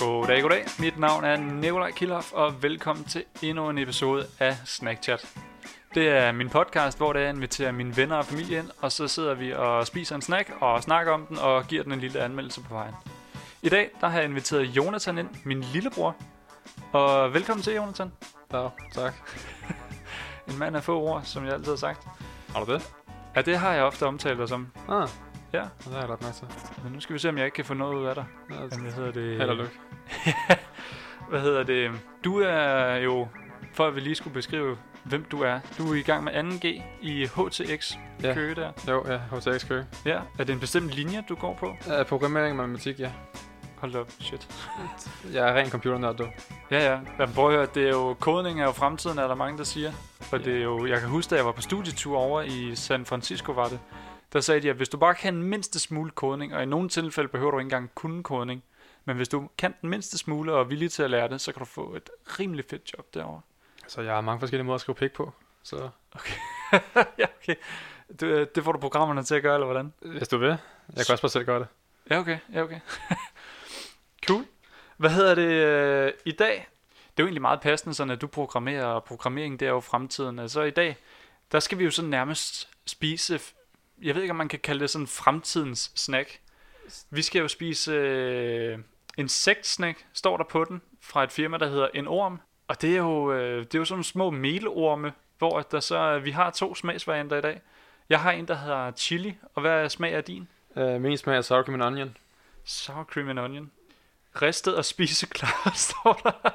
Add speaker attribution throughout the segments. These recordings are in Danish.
Speaker 1: Goddag, goddag. Mit navn er Nikolaj Kilhoff, og velkommen til endnu en episode af Snackchat. Det er min podcast, hvor jeg inviterer mine venner og familie ind, og så sidder vi og spiser en snack og snakker om den og giver den en lille anmeldelse på vejen. I dag der har jeg inviteret Jonathan ind, min lillebror. Og velkommen til, Jonathan.
Speaker 2: Ja, tak.
Speaker 1: En mand af få ord, som jeg altid har sagt.
Speaker 2: Har du det?
Speaker 1: Ja, det har jeg ofte omtalt dig som.
Speaker 2: Ah,
Speaker 1: Ja,
Speaker 2: det har jeg lagt mærke til.
Speaker 1: men nu skal vi se, om jeg ikke kan få noget ud af dig.
Speaker 2: Ja,
Speaker 1: Jamen, hvad hedder det?
Speaker 2: Held og lykke.
Speaker 1: Hvad hedder det? Du er jo, for at vi lige skulle beskrive, hvem du er. Du er i gang med 2G i HTX
Speaker 2: Ja.
Speaker 1: Køge der.
Speaker 2: Jo, ja, HTX Køge.
Speaker 1: Ja. Er det en bestemt linje, du går på?
Speaker 2: Uh, programmering og matematik, ja.
Speaker 1: Hold da op, shit.
Speaker 2: Jeg er ren computernørd, du.
Speaker 1: Ja, ja. Jamen, prøv at høre, det er jo, kodning er jo fremtiden, er der mange, der siger. Og det er jo, jeg kan huske, da jeg var på studietur over i San Francisco, var det. Der sagde de, at hvis du bare kan den mindste smule kodning, og i nogle tilfælde behøver du ikke engang kunne kodning, men hvis du kan den mindste smule og er villig til at lære det, så kan du få et rimelig fedt job derovre.
Speaker 2: Så jeg har mange forskellige måder at skrive pik på. Så
Speaker 1: ja, okay. Det, det får du programmerne til at gøre, eller hvordan?
Speaker 2: hvis du vil, jeg kan også bare selv gøre det.
Speaker 1: Ja, okay. Ja, okay. cool. Hvad hedder det øh, i dag? Det er jo egentlig meget passende, sådan at du programmerer, og programmering det er jo fremtiden. Altså i dag, der skal vi jo sådan nærmest spise, jeg ved ikke, om man kan kalde det sådan fremtidens snack. Vi skal jo spise øh, insektsnack, står der på den, fra et firma, der hedder En Orm. Og det er jo, øh, det er jo sådan små melorme, hvor der så, vi har to smagsvarianter i dag. Jeg har en, der hedder chili, og hvad er smag af din?
Speaker 2: Uh, min smag er sour cream and onion.
Speaker 1: Sour cream and onion. Ristet og spiseklar, står der.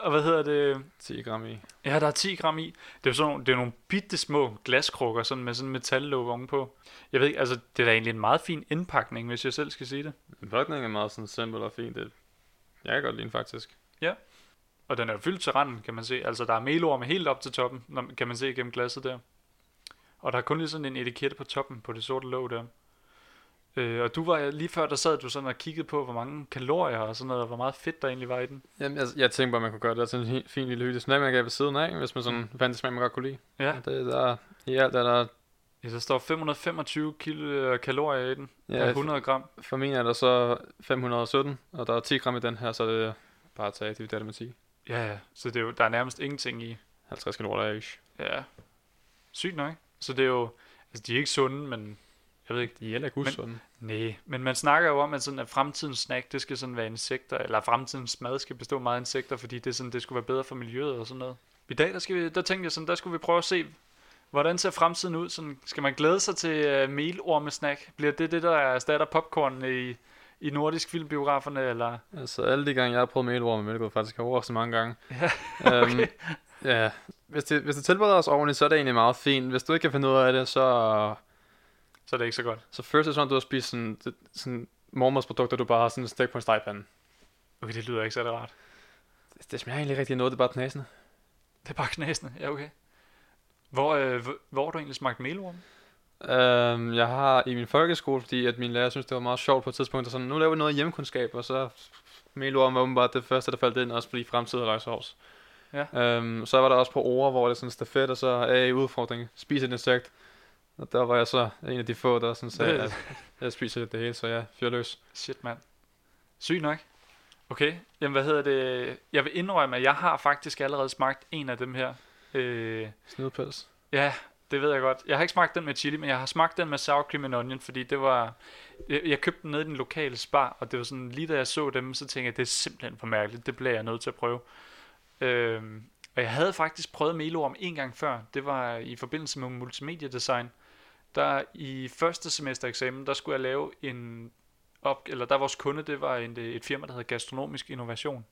Speaker 1: Og hvad hedder det?
Speaker 2: 10 gram i.
Speaker 1: Ja, der er 10 gram i. Det er jo sådan nogle, det er nogle bitte små glaskrukker, sådan med sådan en metallåg ovenpå. Jeg ved ikke, altså det er da egentlig en meget fin indpakning, hvis jeg selv skal sige det.
Speaker 2: Pakningen er meget sådan simpel og fin. Det, jeg kan godt lide den faktisk.
Speaker 1: Og den er fyldt til randen, kan man se. Altså der er melorme helt op til toppen, kan man se gennem glasset der. Og der er kun lige sådan en etikette på toppen på det sorte låg der. Øh, og du var lige før, der sad du sådan og kiggede på, hvor mange kalorier og sådan noget, og hvor meget fedt der egentlig var i den.
Speaker 2: Jamen, jeg, jeg tænkte bare, man kunne gøre det til en fin lille hytte snack, man kan ved siden af, hvis man sådan fandt smag, man godt kunne lide.
Speaker 1: Ja,
Speaker 2: Det, der, I alt er der,
Speaker 1: ja der står 525 kilo øh, kalorier i den. Ja,
Speaker 2: ja,
Speaker 1: 100 gram.
Speaker 2: for min er der så 517, og der er 10 gram i den her, så det er bare at tage divideret med 10.
Speaker 1: Ja, ja. Så det er jo, der er nærmest ingenting i.
Speaker 2: 50 kalorier ish.
Speaker 1: Ja. Sygt nok. Så det er jo, altså de er ikke sunde, men jeg ved ikke.
Speaker 2: De er heller ikke
Speaker 1: Men-
Speaker 2: usunde.
Speaker 1: Nej, men man snakker jo om, at, sådan, at fremtidens snack, det skal sådan være insekter, eller fremtidens mad skal bestå meget af insekter, fordi det, sådan, det skulle være bedre for miljøet og sådan noget. I dag, der, skal vi, der tænkte jeg sådan, der skulle vi prøve at se, hvordan ser fremtiden ud? Sådan, skal man glæde sig til uh, melormesnack? Bliver det det, der erstatter popcorn i, i nordisk filmbiograferne, eller?
Speaker 2: Altså alle de gange, jeg har prøvet melorm, men det går faktisk over så mange gange.
Speaker 1: Ja,
Speaker 2: Øhm,
Speaker 1: okay.
Speaker 2: ja, hvis det, hvis det tilbereder os ordentligt, så er det egentlig meget fint. Hvis du ikke kan finde ud af det, så,
Speaker 1: Så er det ikke så godt.
Speaker 2: så først det sådan, at du har spist sådan, sådan mormorsprodukter, du bare har sådan stik på en stegpande.
Speaker 1: Okay, det lyder ikke så rart.
Speaker 2: Det, det smager egentlig rigtig noget, det er bare knasende.
Speaker 1: Det er bare knæsende, ja okay. Hvor, øh, hvor, har du egentlig smagt melorm?
Speaker 2: Øhm, jeg har i min folkeskole, fordi at min lærer synes, det var meget sjovt på et tidspunkt, og sådan, nu laver vi noget hjemmekundskab, og så melorm var åbenbart det første, der faldt ind, også fordi fremtiden er løgsovs.
Speaker 1: Ja.
Speaker 2: Øhm, så var der også på ord, hvor det er sådan stafet, og så er i udfordring, spis et insekt. Og der var jeg så en af de få, der sådan sagde, at jeg spiser det hele, så jeg fyrer løs.
Speaker 1: Shit, mand. Sygt nok. Okay, jamen hvad hedder det? Jeg vil indrømme, at jeg har faktisk allerede smagt en af dem her. Øh,
Speaker 2: Snydpels.
Speaker 1: ja, det ved jeg godt. Jeg har ikke smagt den med chili, men jeg har smagt den med sour cream and onion, fordi det var... Jeg, jeg købte den nede i den lokale spar, og det var sådan, lige da jeg så dem, så tænkte jeg, det er simpelthen for mærkeligt. Det bliver jeg nødt til at prøve. Øh, og jeg havde faktisk prøvet melorm en gang før. Det var i forbindelse med multimediedesign. Der i første semester eksamen, der skulle jeg lave en op, eller der vores kunde, det var en, et firma, der hedder Gastronomisk Innovation.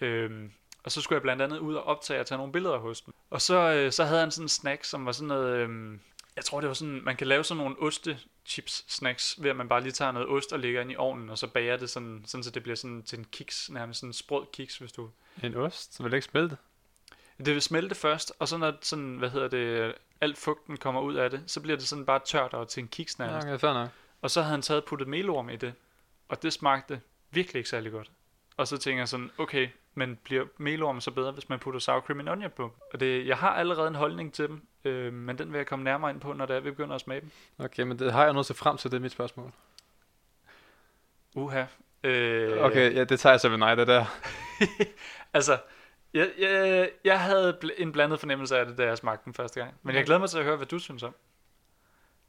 Speaker 1: Øhm, og så skulle jeg blandt andet ud og optage og tage nogle billeder hos dem. Og så, øh, så havde han sådan en snack, som var sådan noget, øhm, jeg tror det var sådan, man kan lave sådan nogle oste chips snacks, ved at man bare lige tager noget ost og lægger ind i ovnen, og så bager det sådan, sådan så det bliver sådan til en kiks, nærmest sådan en sprød kiks, hvis du...
Speaker 2: En ost, så vil det ikke smelte.
Speaker 1: Det vil smelte først, og så når sådan, hvad hedder det, alt fugten kommer ud af det, så bliver det sådan bare tørt og til en kiks nærmest.
Speaker 2: okay, fair nok.
Speaker 1: Og så havde han taget puttet melorm i det, og det smagte virkelig ikke særlig godt. Og så tænker jeg sådan, okay, men bliver melorm så bedre, hvis man putter sour cream and onion på? Og det, jeg har allerede en holdning til dem, øh, men den vil jeg komme nærmere ind på, når det er, vi begynder at smage dem.
Speaker 2: Okay, men det har jeg noget til frem til, det er mit spørgsmål.
Speaker 1: Uha. Øh,
Speaker 2: Okay, ja, det tager jeg så ved nej, det der.
Speaker 1: Altså, jeg, jeg, jeg havde en blandet fornemmelse af det, da jeg smagte den første gang. Men jeg glæder mig til at høre, hvad du synes om.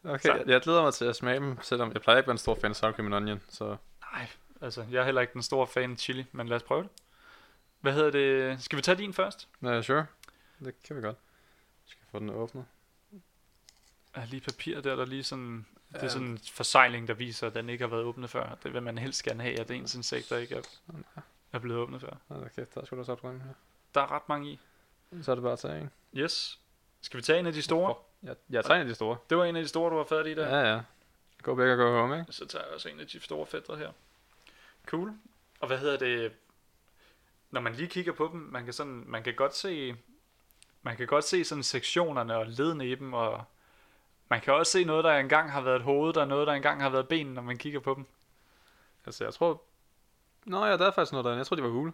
Speaker 2: Okay,
Speaker 1: Så-
Speaker 2: jeg, jeg glæder mig til at smage dem, selvom jeg plejer ikke at være en stor fan af sour cream and onion, så...
Speaker 1: Nej, altså, jeg er heller ikke den store fan af chili, men lad os prøve det. Hvad hedder det? Skal vi tage din først?
Speaker 2: Uh, sure, det kan vi godt. Jeg skal få den åbnet.
Speaker 1: Er lige papir der, der lige sådan... Det er
Speaker 2: Ja.
Speaker 1: sådan en forsejling, der viser, at den ikke har været åbnet før. Det vil man helst gerne have, at ens insekter ikke er, er blevet åbnet før.
Speaker 2: Okay, der skulle du så prøve her.
Speaker 1: Der er ret mange i.
Speaker 2: Så er det bare at tage en.
Speaker 1: Yes. Skal vi tage en af de store?
Speaker 2: Jeg, jeg tager en af de store.
Speaker 1: Det var en af de store, du var fat i der.
Speaker 2: Ja, ja. Go big og go home, ikke?
Speaker 1: Så tager jeg også en af de store fætter her. Cool. Og hvad hedder det? Når man lige kigger på dem, man kan sådan, man kan godt se, man kan godt se sådan sektionerne og ledene i dem, og man kan også se noget, der engang har været et hoved, der er noget, der engang har været ben, når man kigger på dem.
Speaker 2: Altså, jeg tror... Nå ja, der er faktisk noget derinde. Jeg tror, de var gule.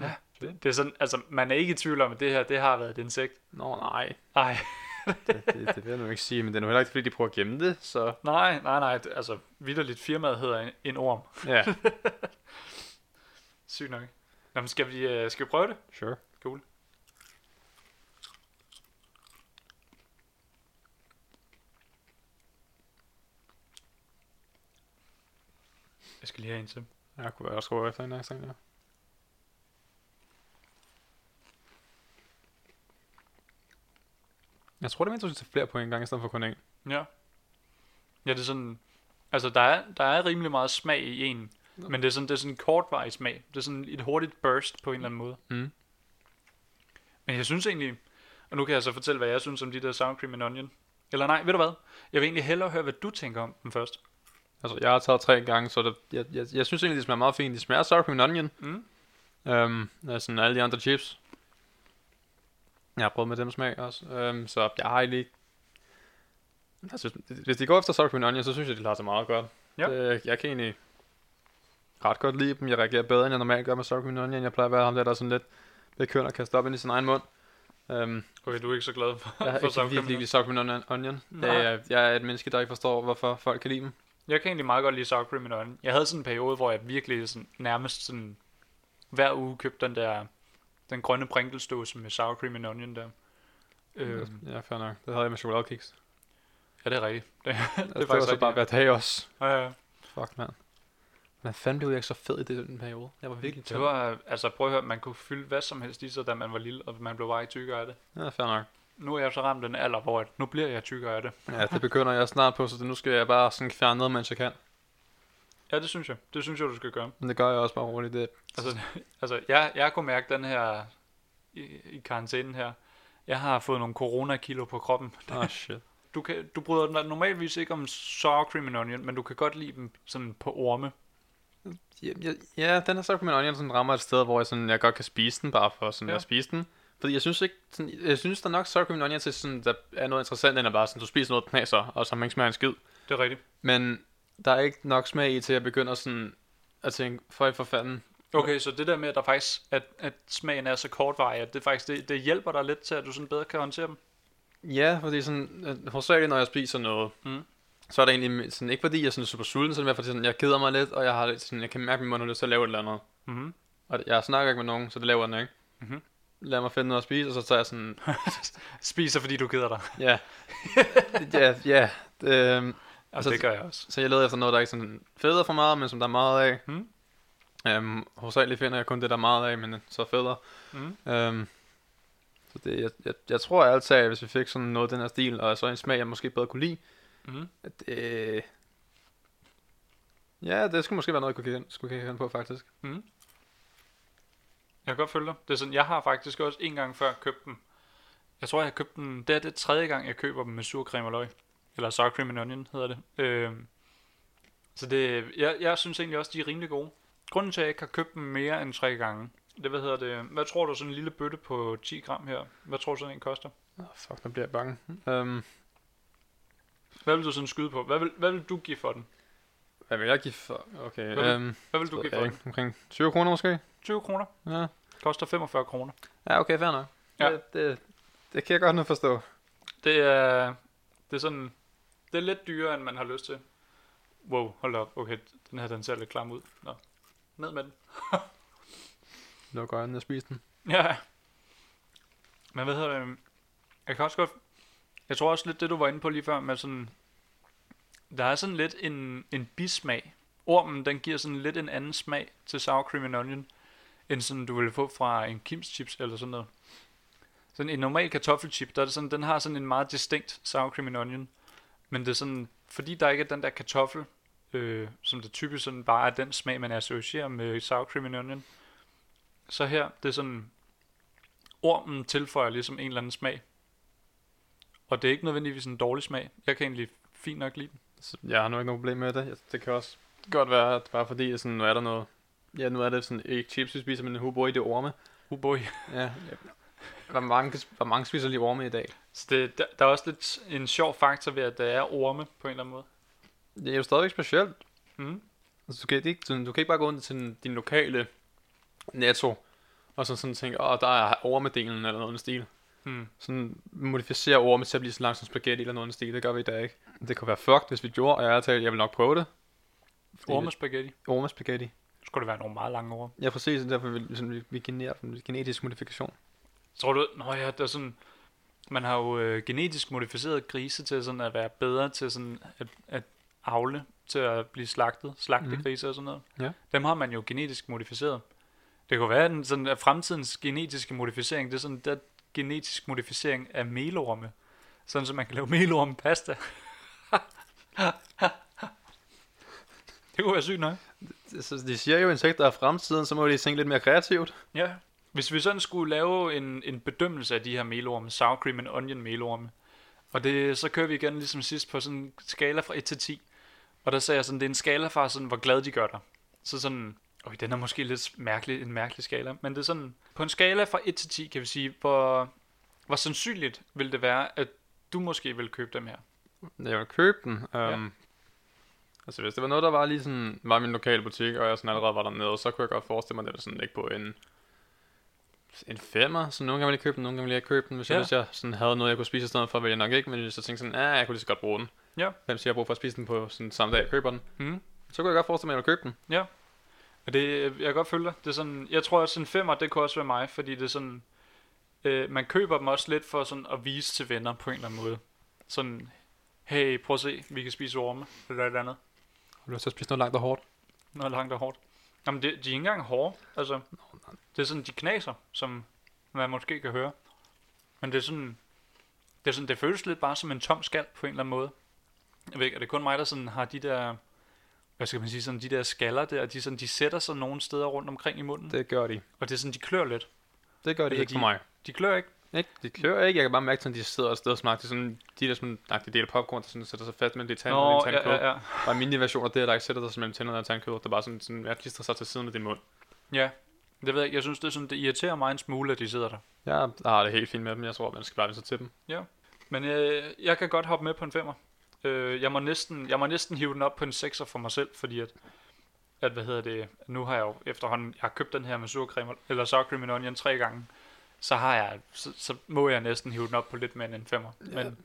Speaker 1: Ja. Det, det er sådan, altså man er ikke i tvivl om, at det her, det har været et insekt.
Speaker 2: Nå, nej.
Speaker 1: Nej,
Speaker 2: Det, det, det vil jeg nu ikke sige, men det er nu heller ikke, fordi de prøver at gemme det, så...
Speaker 1: nej, nej, nej. det- Altså, vidderligt firmaet hedder en, en orm.
Speaker 2: Ja,
Speaker 1: Sygt nok. Nå, men skal vi, øh, skal vi prøve det?
Speaker 2: sure.
Speaker 1: Cool. Jeg skal lige have en til.
Speaker 2: Jeg kunne også gå efter en næste gang, Jeg tror, det er du tage flere på en gang, i stedet for kun en.
Speaker 1: Ja. Ja, det er sådan... Altså, der er, der er rimelig meget smag i en.
Speaker 2: Nå.
Speaker 1: Men det er sådan, det er sådan en kortvarig smag. Det er sådan et hurtigt burst på en eller anden måde.
Speaker 2: Mm.
Speaker 1: Men jeg synes egentlig... Og nu kan jeg så fortælle, hvad jeg synes om de der sour cream and onion. Eller nej, ved du hvad? Jeg vil egentlig hellere høre, hvad du tænker om dem først.
Speaker 2: Altså, jeg har taget tre gange, så det, jeg, jeg, jeg synes egentlig, de smager meget fint. De smager sour cream and onion.
Speaker 1: Mm.
Speaker 2: Um, sådan alle de andre chips. Jeg har prøvet med dem smag også. Um, så jeg har egentlig ikke... Altså, hvis de går efter sour cream onion, så synes jeg, de klarer sig meget godt.
Speaker 1: Ja.
Speaker 2: Det, jeg kan egentlig ret godt lide dem. Jeg reagerer bedre, end jeg normalt gør med sour cream onion. Jeg plejer at være ham der, der er sådan lidt bekønt og kaster op ind i sin egen mund. Um,
Speaker 1: Okay, du er ikke så glad for,
Speaker 2: jeg
Speaker 1: for sour cream and
Speaker 2: lide sour cream onion.
Speaker 1: Nej.
Speaker 2: Det er, jeg er et menneske, der ikke forstår, hvorfor folk kan lide dem.
Speaker 1: Jeg kan egentlig meget godt lide sour cream onion. Jeg havde sådan en periode, hvor jeg virkelig sådan, nærmest sådan, hver uge købte den der, den grønne Pringles-dåse med sour cream and onion der. Øhm,
Speaker 2: Ja, fair nok. Det havde jeg med chokoladekiks.
Speaker 1: ja, det er rigtigt. Det,
Speaker 2: Det, det, det var så bare
Speaker 1: rigtigt.
Speaker 2: hver dag også.
Speaker 1: ja, ja.
Speaker 2: Fuck, mand. Men fanden blev jeg ikke så fed i det, den periode? Jeg var virkelig
Speaker 1: Det
Speaker 2: tør.
Speaker 1: var, altså prøv at høre, man kunne fylde hvad som helst i sig, da man var lille, og man blev bare ikke tykkere af det.
Speaker 2: Ja, fair nok.
Speaker 1: Nu er jeg så ramt den alder, hvor at, nu bliver jeg tykkere af det.
Speaker 2: Ja, det begynder jeg snart på, så det, nu skal jeg bare sådan fjerne noget, mens jeg kan.
Speaker 1: Ja, det synes jeg. Det synes jeg, du skal gøre.
Speaker 2: Men det gør jeg også bare roligt. Det,
Speaker 1: Altså, altså jeg, jeg kunne mærke den her, i, i karantænen her, jeg har fået nogle corona-kilo på kroppen.
Speaker 2: ah, shit.
Speaker 1: Du, kan, du bryder dig normalvis ikke om sour cream and onion, men du kan godt lide dem sådan på orme.
Speaker 2: Ja, ja, ja, den er så med onion sådan rammer et sted, hvor jeg, sådan, jeg godt kan spise den, bare for sådan
Speaker 1: Ja.
Speaker 2: at spise den. Fordi jeg synes ikke, sådan, jeg synes der er nok sour cream and onion til sådan, der er noget interessant, end at bare sådan, du spiser noget, knaser, og så man ikke smager en skid.
Speaker 1: Det er rigtigt.
Speaker 2: Men der er ikke nok smag i til, at jeg begynder sådan at tænke, for for fanden.
Speaker 1: Okay, så det der med, at, der faktisk, at, at smagen er så kortvarig, at det faktisk det, det hjælper dig lidt til, at du sådan bedre kan håndtere dem.
Speaker 2: Ja, fordi sådan, øh, hovedsageligt når jeg spiser noget,
Speaker 1: Mm.
Speaker 2: så er det egentlig sådan, ikke fordi jeg er sådan super sulten, så er det mere fordi sådan, jeg keder mig lidt, og jeg har lidt sådan, jeg kan mærke, at min mund har lyst til at lave et eller andet.
Speaker 1: Mm-hmm.
Speaker 2: Og jeg snakker ikke med nogen, så det laver den ikke.
Speaker 1: Mhm.
Speaker 2: Lad mig finde noget at spise, og så tager jeg sådan,
Speaker 1: Spiser, fordi du keder dig.
Speaker 2: ja, ja, ja. Øhm,
Speaker 1: Altså, det gør jeg også.
Speaker 2: så jeg leder efter noget, der ikke sådan federe for meget, men som der er meget af.
Speaker 1: Mm.
Speaker 2: Øhm, hovedsageligt finder jeg kun det, der er meget af, men så federe.
Speaker 1: Mm.
Speaker 2: Øhm, så det, jeg, jeg, jeg tror altid, at hvis vi fik sådan noget af den her stil, og så en smag, jeg måske bedre kunne lide,
Speaker 1: Mm.
Speaker 2: at det... Ja, det skulle måske være noget, jeg kunne kigge, skulle kigge hen på, faktisk.
Speaker 1: Mm. Jeg kan godt følge dig. Det er sådan, jeg har faktisk også en gang før købt dem. Jeg tror, jeg har købt dem, det er det tredje gang, jeg køber dem med surcreme og løg. Eller sour cream and onion hedder det. Øhm, så det, jeg, jeg synes egentlig også, de er rimelig gode. Grunden til, at jeg ikke har købt dem mere end tre gange, det hvad hedder det, hvad tror du sådan en lille bøtte på 10 gram her, hvad tror du sådan en koster?
Speaker 2: Oh, fuck, nu bliver jeg bange. Øhm,
Speaker 1: Hvad vil du sådan skyde på? Hvad vil, hvad vil du give for den?
Speaker 2: hvad vil jeg give for? Okay,
Speaker 1: Hvad vil-
Speaker 2: øhm,
Speaker 1: Hvad vil du give for den?
Speaker 2: Omkring 20 kroner måske?
Speaker 1: 20 kroner.
Speaker 2: Ja.
Speaker 1: Koster 45 kroner.
Speaker 2: Ja, okay, fair nok.
Speaker 1: Ja.
Speaker 2: Det, det, det kan jeg godt nu forstå.
Speaker 1: Det er, det er sådan, det er lidt dyrere, end man har lyst til. Wow, hold op. Okay, den her, den ser lidt klam ud. Nå. Ned med den.
Speaker 2: Lukker øjnene og spise den.
Speaker 1: Ja. Men hvad hedder det? Jeg kan også godt... Jeg tror også lidt det, du var inde på lige før, med sådan... Der er sådan lidt en, en bismag. Ormen, den giver sådan lidt en anden smag til sour cream and onion, end sådan du ville få fra en Kims chips eller sådan noget. Sådan en normal kartoffelchip, der er det sådan, den har sådan en meget distinkt sour cream and onion. Men det er sådan, fordi der ikke er den der kartoffel, øh, som det typisk sådan bare er den smag, man associerer med sour cream and onion. Så her, det er sådan, ormen tilføjer ligesom en eller anden smag. Og det er ikke nødvendigvis en dårlig smag. Jeg kan egentlig fint nok lide den.
Speaker 2: Så jeg har nu ikke noget problem med det. Det kan også godt være, at bare fordi, sådan, nu er der noget... Ja, nu er det sådan ikke chips, vi spiser, men hubo i det orme.
Speaker 1: Uh boy.
Speaker 2: Ja. Hvor mange, hvor mange spiser lige orme i dag?
Speaker 1: Så det, der, der er også lidt en sjov faktor ved, at der er orme på en eller anden måde.
Speaker 2: Det er jo stadigvæk specielt.
Speaker 1: Mm.
Speaker 2: Altså, du, kan ikke, sådan, du kan ikke bare gå ind til din, din lokale netto, og så sådan tænke, åh, der er ormedelen eller noget i den stil.
Speaker 1: Mm.
Speaker 2: Sådan modificere orme til at blive så langt som spaghetti eller noget i den stil. Det gør vi i dag ikke. Det kunne være fucked, hvis vi gjorde, og jeg har talt, jeg vil nok prøve det. Fordi
Speaker 1: Orme spaghetti.
Speaker 2: det- Orme spaghetti.
Speaker 1: Så skulle det være nogle meget lange orme.
Speaker 2: Ja, præcis, derfor vi, sådan, vi, vi generer den genetisk modifikation.
Speaker 1: Tror du, nå ja, der er sådan, man har jo øh, genetisk modificeret grise til sådan at være bedre til sådan at, at avle til at blive slagtet, slagte mm. grise og sådan noget.
Speaker 2: Ja.
Speaker 1: Dem har man jo genetisk modificeret. Det kunne være, at, sådan, at fremtidens genetiske modificering, det er sådan der genetisk modificering af melorme. Sådan, så man kan lave melorme pasta. det kunne være sygt nok.
Speaker 2: Det- Så de siger jo, at insekter er fremtiden, så må de tænke lidt mere kreativt.
Speaker 1: Ja. Hvis vi sådan skulle lave en, en bedømmelse af de her melorme, sour cream and onion melorme, og det, så kører vi igen ligesom sidst på sådan en skala fra 1 til 10. Og der sagde jeg sådan, det er en skala fra sådan, hvor glad de gør dig. Så sådan, okay, den er måske lidt mærkelig, en mærkelig skala, men det er sådan, på en skala fra 1 til 10 kan vi sige, hvor, hvor sandsynligt vil det være, at du måske vil købe dem her.
Speaker 2: Jeg vil købe den. Um,
Speaker 1: Ja.
Speaker 2: Altså hvis det var noget, der var lige sådan, var i min lokale butik, og jeg sådan allerede var dernede, så kunne jeg godt forestille mig, at det var sådan ikke på en, en femmer, så nogle gange ville jeg købe den, nogle gange ville jeg købe den. Hvis, ja.
Speaker 1: Ja.
Speaker 2: jeg, hvis jeg sådan havde noget, jeg kunne spise i stedet for, ville jeg nok ikke, men hvis jeg tænkte sådan, ja, jeg kunne lige så godt bruge den.
Speaker 1: Ja.
Speaker 2: Hvem siger, jeg har brug for at spise den på sådan samme dag, jeg køber den.
Speaker 1: Mm.
Speaker 2: Så kunne jeg godt forestille mig, at jeg ville købe den.
Speaker 1: Og det, jeg kan godt følge dig. Det er sådan, jeg tror også en femmer, det kunne også være mig, fordi det er sådan, øh, man køber dem også lidt for sådan at vise til venner på en eller anden måde. Sådan, hey, prøv at se, vi kan spise orme, eller et eller andet.
Speaker 2: Har du lyst til at spise noget langt og hårdt?
Speaker 1: Noget langt og hårdt. Jamen, det, de er ikke engang hårde. Altså, det er sådan, de knaser, som man måske kan høre. Men det er sådan, det, er sådan, det føles lidt bare som en tom skal på en eller anden måde. Jeg ved ikke, er det kun mig, der sådan har de der, hvad skal man sige, sådan de der skaller der, de, sådan, de sætter sig nogle steder rundt omkring i munden.
Speaker 2: Det gør de.
Speaker 1: Og det er sådan, de klør lidt.
Speaker 2: Det gør de
Speaker 1: Altså,
Speaker 2: ikke
Speaker 1: de-
Speaker 2: for mig.
Speaker 1: De klør ikke.
Speaker 2: Ikke? De klør ikke. Jeg kan bare mærke, at de sidder og smager. Det er sådan, de der sådan, nej, de del af popcorn, der sådan sætter sig fast mellem de tænder og de
Speaker 1: ja,
Speaker 2: tandkød.
Speaker 1: ja, ja.
Speaker 2: Og mini versioner, det er, der ikke sætter sig mellem tænderne og tandkød. Det er bare sådan, sådan at klistrer sig til siden af din mund.
Speaker 1: Ja, det ved jeg. Jeg synes, det, er sådan, det irriterer mig en smule, at de sidder der.
Speaker 2: Jeg har det helt fint med dem. Jeg tror, man skal bare sig til dem.
Speaker 1: Men øh, jeg kan godt hoppe med på en femmer. Øh, jeg, må næsten, jeg må næsten hive den op på en sekser for mig selv, fordi at, at hvad hedder det, nu har jeg jo efterhånden, jeg har købt den her med surcreme, eller sour cream and onion tre gange, så har jeg, så, så må jeg næsten hive den op på lidt mere end en femmer.
Speaker 2: Ja.
Speaker 1: Men,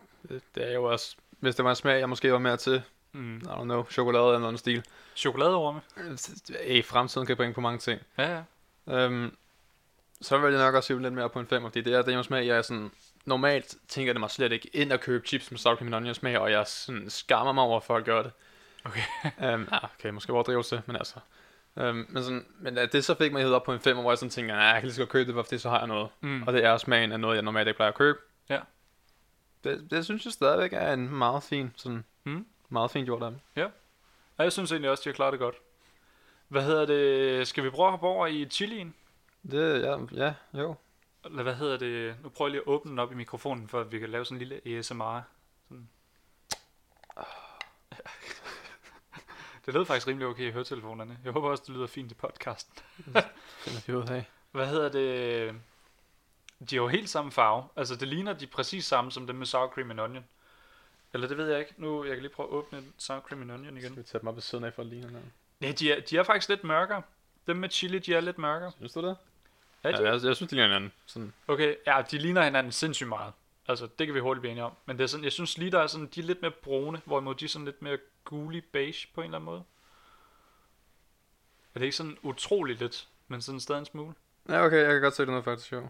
Speaker 2: Det, er jo også, hvis det var en smag, jeg måske var mere til,
Speaker 1: mm,
Speaker 2: I don't know, chokolade eller noget stil.
Speaker 1: chokoladeorme.
Speaker 2: I fremtiden kan jeg bringe på mange ting.
Speaker 1: Ja, ja.
Speaker 2: Øhm, så vil jeg nok også hive lidt mere på en 5, fordi det er, det smag, jeg er sådan, normalt tænker det mig slet ikke ind at købe chips med sour cream and onion smag, og jeg sådan skammer mig over, at folk gør det.
Speaker 1: Okay.
Speaker 2: øhm, ja, okay, måske overdrivelse, men altså. Øhm, men, sådan, men at det så fik mig hævet op på en 5, hvor jeg sådan tænker, nej, jeg kan lige så godt købe det, fordi så har jeg noget.
Speaker 1: Mm.
Speaker 2: Og det er smagen af noget, jeg normalt ikke plejer at købe.
Speaker 1: Ja.
Speaker 2: Det, det synes jeg stadigvæk er en meget fin, sådan,
Speaker 1: Mm.
Speaker 2: meget fint gjort af dem.
Speaker 1: Og jeg synes egentlig også, de har klaret det godt. Hvad hedder det? Skal vi prøve at hoppe over i chilien?
Speaker 2: Det, ja, ja, jo.
Speaker 1: Eller hvad hedder det? Nu prøver jeg lige at åbne den op i mikrofonen, for at vi kan lave sådan en lille ASMR. Sådan. det lød faktisk rimelig okay i høretelefonerne. Jeg håber også, det lyder fint i podcasten.
Speaker 2: Finder vi ud af.
Speaker 1: Hvad hedder det? De har jo helt samme farve. Altså, det ligner de præcis samme som dem med sour cream and onion. Eller det ved jeg ikke. Nu, jeg kan lige prøve at åbne sour cream and onion
Speaker 2: Skal
Speaker 1: igen.
Speaker 2: vi tage dem op ved siden af for at ligne hinanden?
Speaker 1: Ja, de er, de er faktisk lidt mørkere. Dem med chili, de er lidt mørkere.
Speaker 2: Synes du det? Ja,
Speaker 1: de?
Speaker 2: jeg, jeg synes, det ligner hinanden. Sådan,
Speaker 1: Okay, ja, de ligner hinanden sindssygt meget. Altså, det kan vi hurtigt blive enige om. Men det er sådan, jeg synes lige, der er sådan, de er lidt mere brune, hvorimod de er sådan lidt mere gule beige på en eller anden måde. Er det ikke sådan utroligt lidt, men sådan stadig en smule?
Speaker 2: Ja, okay, jeg kan godt se det noget faktisk, jo.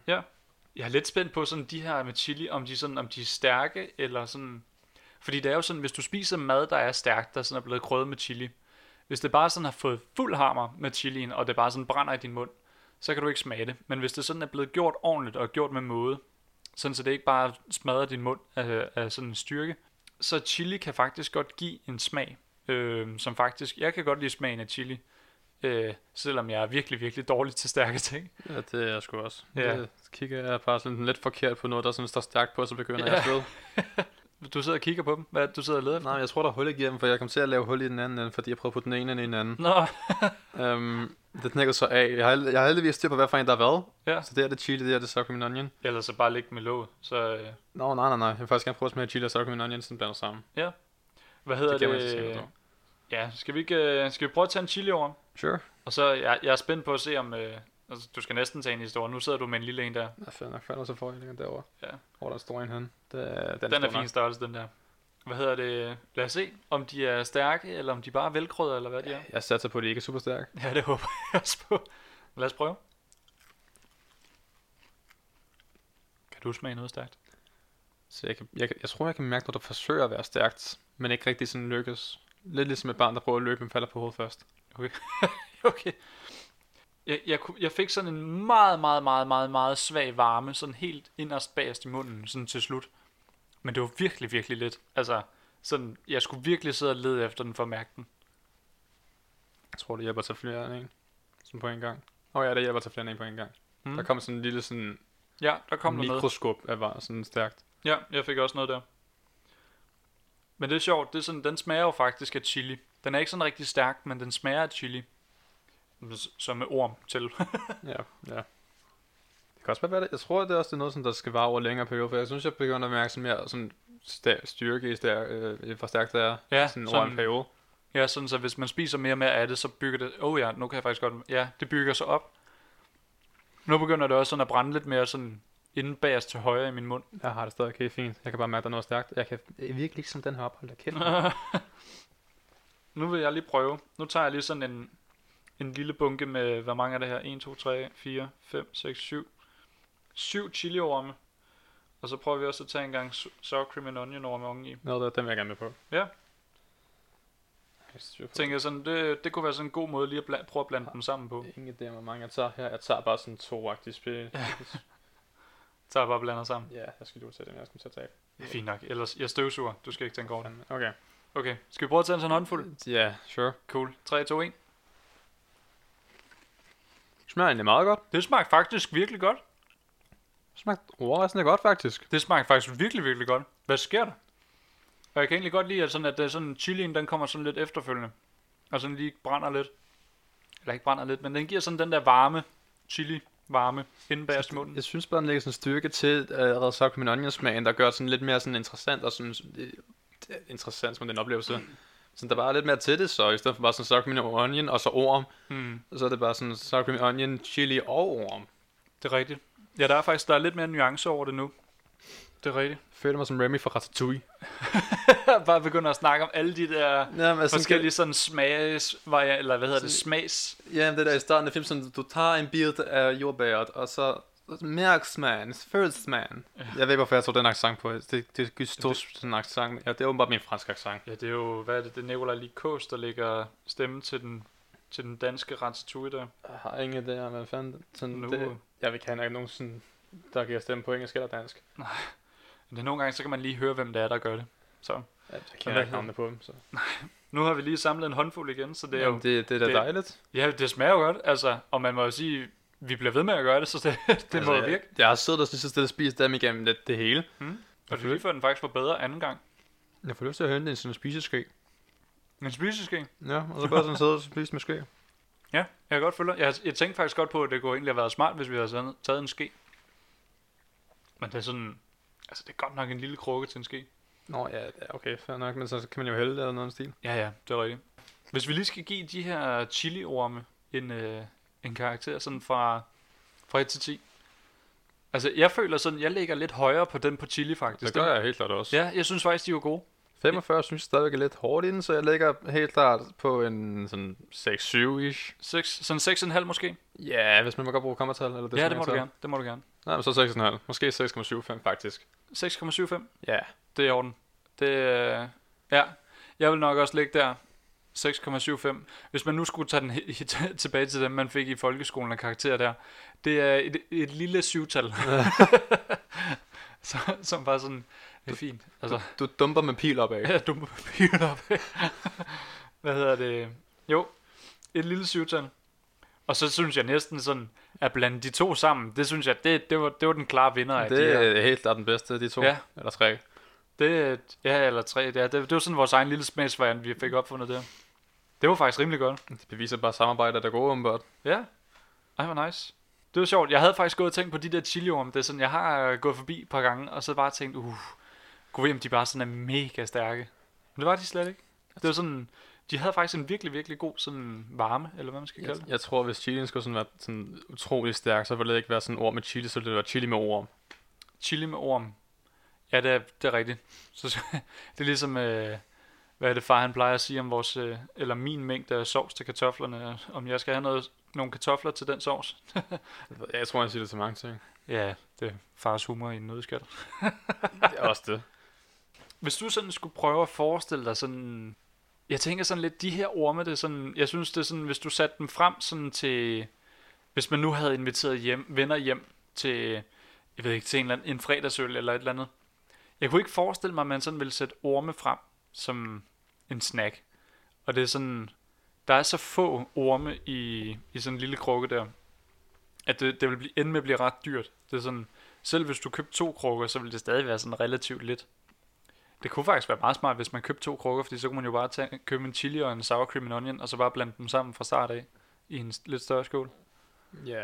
Speaker 1: Jeg er lidt spændt på sådan de her med chili, om de, sådan, om de er stærke, eller sådan... Fordi det er jo sådan, hvis du spiser mad, der er stærkt, der sådan er blevet krydret med chili. Hvis det bare sådan har fået fuld hammer med chilien, og det bare sådan brænder i din mund, så kan du ikke smage det. Men hvis det sådan er blevet gjort ordentligt og gjort med måde, sådan så det ikke bare smadrer din mund af, af sådan en styrke, så chili kan faktisk godt give en smag, øh, som faktisk, jeg kan godt lide smagen af chili, øh, selvom jeg er virkelig, virkelig dårlig til stærke ting.
Speaker 2: Ja, det er jeg sgu også.
Speaker 1: Ja.
Speaker 2: Det kigger jeg bare sådan lidt forkert på noget, der sådan står stærkt på, så begynder
Speaker 1: Ja.
Speaker 2: jeg at.
Speaker 1: Du sidder og kigger på dem. Hvad er det, du sidder og leder efter?
Speaker 2: Nej, jeg tror, der er hul igennem, for jeg kom til at lave hul i den anden ende, fordi jeg prøvede at putte den ene ind i den anden.
Speaker 1: Nå,
Speaker 2: Um, det knækkede så af. Jeg har, jeg har heldigvis styr på, hvad for en der er hvad.
Speaker 1: ja.
Speaker 2: Så det er det chili, det er det sour cream and onion.
Speaker 1: Ellers så bare ligge med låget. Så, øh,
Speaker 2: Nå, nej, nej, nej. Jeg vil faktisk gerne prøve at smage chili og sour cream and onion, sådan blander sammen.
Speaker 1: hvad hedder
Speaker 2: Det
Speaker 1: det?
Speaker 2: kan man
Speaker 1: ja, skal vi, ikke, øh, skal vi prøve at tage en chili over?
Speaker 2: Sure.
Speaker 1: Og så, jeg, jeg er spændt på at se om, øh, altså, du skal næsten tage en historie. Nu sidder du med en lille en der.
Speaker 2: Ja, fair nok. Nok, så jeg den derovre.
Speaker 1: Ja.
Speaker 2: Hvor der står en hen. Det, er- den,
Speaker 1: Den er
Speaker 2: stor
Speaker 1: fin størrelse, den der. Hvad hedder det? Lad os se, om de er stærke, eller om de bare er velkrødder, eller hvad de er.
Speaker 2: Jeg satser på, at det ikke er super stærk.
Speaker 1: Ja, det håber jeg også på. Lad os prøve. Kan du smage noget stærkt?
Speaker 2: Så jeg, kan, jeg, jeg tror, jeg kan mærke, når der forsøger at være stærkt, men ikke rigtig sådan lykkes. Lidt ligesom et barn, der prøver at løbe, men falder på hovedet først.
Speaker 1: Okay. Jeg, jeg, jeg fik sådan en meget, meget, meget, meget, meget svag varme, sådan helt inderst bagerst i munden, sådan til slut. Men det var virkelig, virkelig let. Altså, sådan, jeg skulle virkelig sidde og lede efter den for at mærke den.
Speaker 2: Jeg tror, det hjælper til flere end en. Sådan på en gang. Åh oh, ja, det hjælper til flere end en på en gang.
Speaker 1: Mm.
Speaker 2: Der kom sådan en lille sådan
Speaker 1: Ja, der kom noget.
Speaker 2: mikroskop af var sådan stærkt.
Speaker 1: Ja, jeg fik også noget der. Men det er sjovt, det er sådan, den smager jo faktisk af chili. Den er ikke sådan rigtig stærk, men den smager af chili. Som med orm til.
Speaker 2: Ja, ja. Det kan også bare være det. Jeg tror, det er også det er noget, som der skal vare over længere periode, for jeg synes, jeg begynder at mærke sådan mere sådan stær- styrke i stær- øh, hvor stærkt det er.
Speaker 1: Ja,
Speaker 2: sådan over en
Speaker 1: sådan,
Speaker 2: periode.
Speaker 1: ja, sådan så hvis man spiser mere og mere af det, så bygger det, oh ja, nu kan jeg faktisk godt, ja, det bygger sig op. Nu begynder det også sådan at brænde lidt mere sådan inden bagerst til højre i min mund.
Speaker 2: Jeg har det stadig okay fint. Jeg kan bare mærke, at der er noget stærkt. Jeg kan jeg virkelig ikke som den her ophold, der kæft.
Speaker 1: nu vil jeg lige prøve. Nu tager jeg lige sådan en, en lille bunke med, hvor mange er det her? 1, 2, 3, 4, 5, 6, 7. 7 chiliorme. Og så prøver vi også at tage en gang sour cream and onion orme oveni.
Speaker 2: Nå, det, den vil jeg gerne med på.
Speaker 1: Ja.
Speaker 2: Jeg
Speaker 1: Tænker sådan, det, det kunne være sådan en god måde lige at bla- prøve at blande dem sammen på.
Speaker 2: det. Ingen idé hvor mange jeg tager her. Jeg tager bare sådan to agtige spil.
Speaker 1: Jeg bare blander sammen.
Speaker 2: ja, jeg skal lige tage dem, jeg skal tage tage.
Speaker 1: Fint nok. Ellers, jeg støvsuger. Du skal ikke tænke over det.
Speaker 2: Okay.
Speaker 1: Okay. Skal vi prøve at tage en sådan håndfuld?
Speaker 2: Ja, sure.
Speaker 1: Cool. 3, 2, 1.
Speaker 2: Smager egentlig meget godt.
Speaker 1: Det smagte faktisk virkelig godt.
Speaker 2: Smagte overraskende godt, faktisk.
Speaker 1: Det smagte faktisk virkelig, virkelig godt. Hvad sker der? Og jeg kan egentlig godt lide, at, sådan, at det er sådan, chilien, den kommer sådan lidt efterfølgende. Og sådan lige brænder lidt. Eller ikke brænder lidt, men den giver sådan den der varme, chili varme, inden bagerst i munden.
Speaker 2: Jeg synes bare, den lægger sådan en styrke til uh, allerede sour cream and onion smagen, der gør det sådan lidt mere sådan interessant og sådan det er interessant som den oplevelse. Så der bare er lidt mere til det, så i stedet for bare sådan sour cream and onion og så orm,
Speaker 1: Mm,
Speaker 2: så er det bare sådan sour cream and onion, chili og orm.
Speaker 1: det er rigtigt. Ja, der er faktisk der er lidt mere nuance over det nu. Det er rigtigt.
Speaker 2: Føler mig som Remy fra Ratatouille.
Speaker 1: Bare begynder at snakke om alle de der
Speaker 2: Ja, men
Speaker 1: forskellige sådan smags, eller hvad hedder det, smags.
Speaker 2: Ja, det der i starten af filmen, sådan, du tager en bid af jordbæret, og så mærk smagen, føl smagen.
Speaker 1: Ja.
Speaker 2: Jeg ved ikke, hvorfor jeg tog den accent på. Det, det er Gusto sådan en accent. Ja, det er åbenbart min franske accent.
Speaker 1: Ja, det er jo, hvad er det, det er Nicolai Likos, der lægger stemme til den, til den danske ratatouille der.
Speaker 2: Jeg har ingen idé om, hvad fanden. Sådan,
Speaker 1: Nu-
Speaker 2: det, jeg vil ikke have nogen sådan, der giver stemme på engelsk eller dansk.
Speaker 1: Men det er nogle gange, så kan man lige høre, hvem det er, der gør det. Så.
Speaker 2: Ja, jeg kender ikke navnene på dem, så.
Speaker 1: Nu har vi lige samlet en håndfuld igen, så det er jo...
Speaker 2: Jamen, det, det er da
Speaker 1: det-
Speaker 2: dejligt.
Speaker 1: Ja, det smager jo godt, altså. Og man må jo sige, vi bliver ved med at gøre det, så det, det altså, må
Speaker 2: jeg,
Speaker 1: virke.
Speaker 2: jeg har siddet og så stille spist dem igennem det, det hele.
Speaker 1: Mm. Og det
Speaker 2: får,
Speaker 1: lige før den faktisk var bedre anden gang.
Speaker 2: jeg får lyst til at hente en sådan spiseske.
Speaker 1: En spiseske.
Speaker 2: Ja, og så bare sådan sidde og spise med ske.
Speaker 1: Ja, jeg kan godt følge jeg, jeg tænkte faktisk godt på, at det kunne egentlig have været smart, hvis vi havde taget en ske. Men det er sådan... Altså, det er godt nok en lille krukke til en ske.
Speaker 2: Nå ja, okay, fair nok, men så kan man jo hælde det eller noget stil.
Speaker 1: Ja, ja, det er rigtigt. Hvis vi lige skal give de her chili-orme en, øh, en karakter sådan fra, fra 1 til 10. Altså, jeg føler sådan, jeg ligger lidt højere på den på chili faktisk.
Speaker 2: Det gør jeg helt klart også.
Speaker 1: Ja, jeg synes faktisk, de var gode.
Speaker 2: 45 synes jeg stadigvæk er lidt hårdt inden, så jeg ligger helt klart på en sådan 6-7-ish.
Speaker 1: 6, sådan 6,5 måske?
Speaker 2: Ja, hvis man må godt bruge kommatal. Eller
Speaker 1: Det ja, det må du gerne. Det må du gerne.
Speaker 2: Nej, men så 6,5. Måske 6,75 faktisk.
Speaker 1: 6,75.
Speaker 2: Ja.
Speaker 1: Det er i orden. Det, øh, ja, jeg vil nok også ligge der. 6,75. Hvis man nu skulle tage den he- tilbage til dem, man fik i folkeskolen af karakterer der, det er et, et lille syvtal. så, som bare sådan, det er fint. Altså,
Speaker 2: Du dumper med pil opad.
Speaker 1: ja, du må pile op. Hvad hedder det? Jo, et lille syvtal. Og så synes jeg næsten sådan, at blande de to sammen, det synes jeg, det, det, var, det var den klare vinder af de
Speaker 2: Det
Speaker 1: her.
Speaker 2: er helt klart den bedste af de to.
Speaker 1: Ja.
Speaker 2: Eller tre.
Speaker 1: Det, ja, eller tre. Det, er- det, det var sådan vores egen lille smagsvariant, vi fik opfundet der. Det var faktisk rimelig godt.
Speaker 2: Det beviser bare samarbejde, der er gode åbenbart.
Speaker 1: Ja. Ej, hvor nice. Det var sjovt. Jeg havde faktisk gået og tænkt på de der chiliorm. Det er sådan, jeg har øh, gået forbi et par gange, og så bare tænkt, uh, gud ved, om de bare sådan er mega stærke. Men det var de slet ikke. Det var sådan, de havde faktisk en virkelig, virkelig god sådan varme, eller hvad man skal kalde
Speaker 2: Jeg,
Speaker 1: det.
Speaker 2: jeg tror, hvis chilien skulle sådan være sådan utrolig stærk, så ville det ikke være sådan ord med chili, så ville det være chili med orm.
Speaker 1: Chili med orm. Ja, det er, det er rigtigt. Så, det er ligesom, øh, hvad er det far han plejer at sige om vores, øh, eller min mængde af sovs til kartoflerne, om jeg skal have noget, nogle kartofler til den sovs.
Speaker 2: Jeg tror, jeg siger det til mange ting.
Speaker 1: Ja, det er fars humor i en nødskal.
Speaker 2: Det er også det.
Speaker 1: Hvis du sådan skulle prøve at forestille dig sådan... Jeg tænker sådan lidt, de her orme, det er sådan... Jeg synes, det er sådan, hvis du satte dem frem sådan til... Hvis man nu havde inviteret hjem, venner hjem til... Jeg ved ikke, til en, eller anden, en fredagsøl eller et eller andet. Jeg kunne ikke forestille mig, at man sådan ville sætte orme frem som en snack. Og det er sådan... Der er så få orme i, i sådan en lille krukke der, at det, det vil blive, ende med at blive ret dyrt. Det er sådan, selv hvis du købte to krukker, så vil det stadig være sådan relativt lidt. Det kunne faktisk være meget smart, hvis man købte to krukker, fordi så kunne man jo bare tage, købe en chili og en sour cream and onion, og så bare blande dem sammen fra start af i en lidt større skål.
Speaker 2: Ja.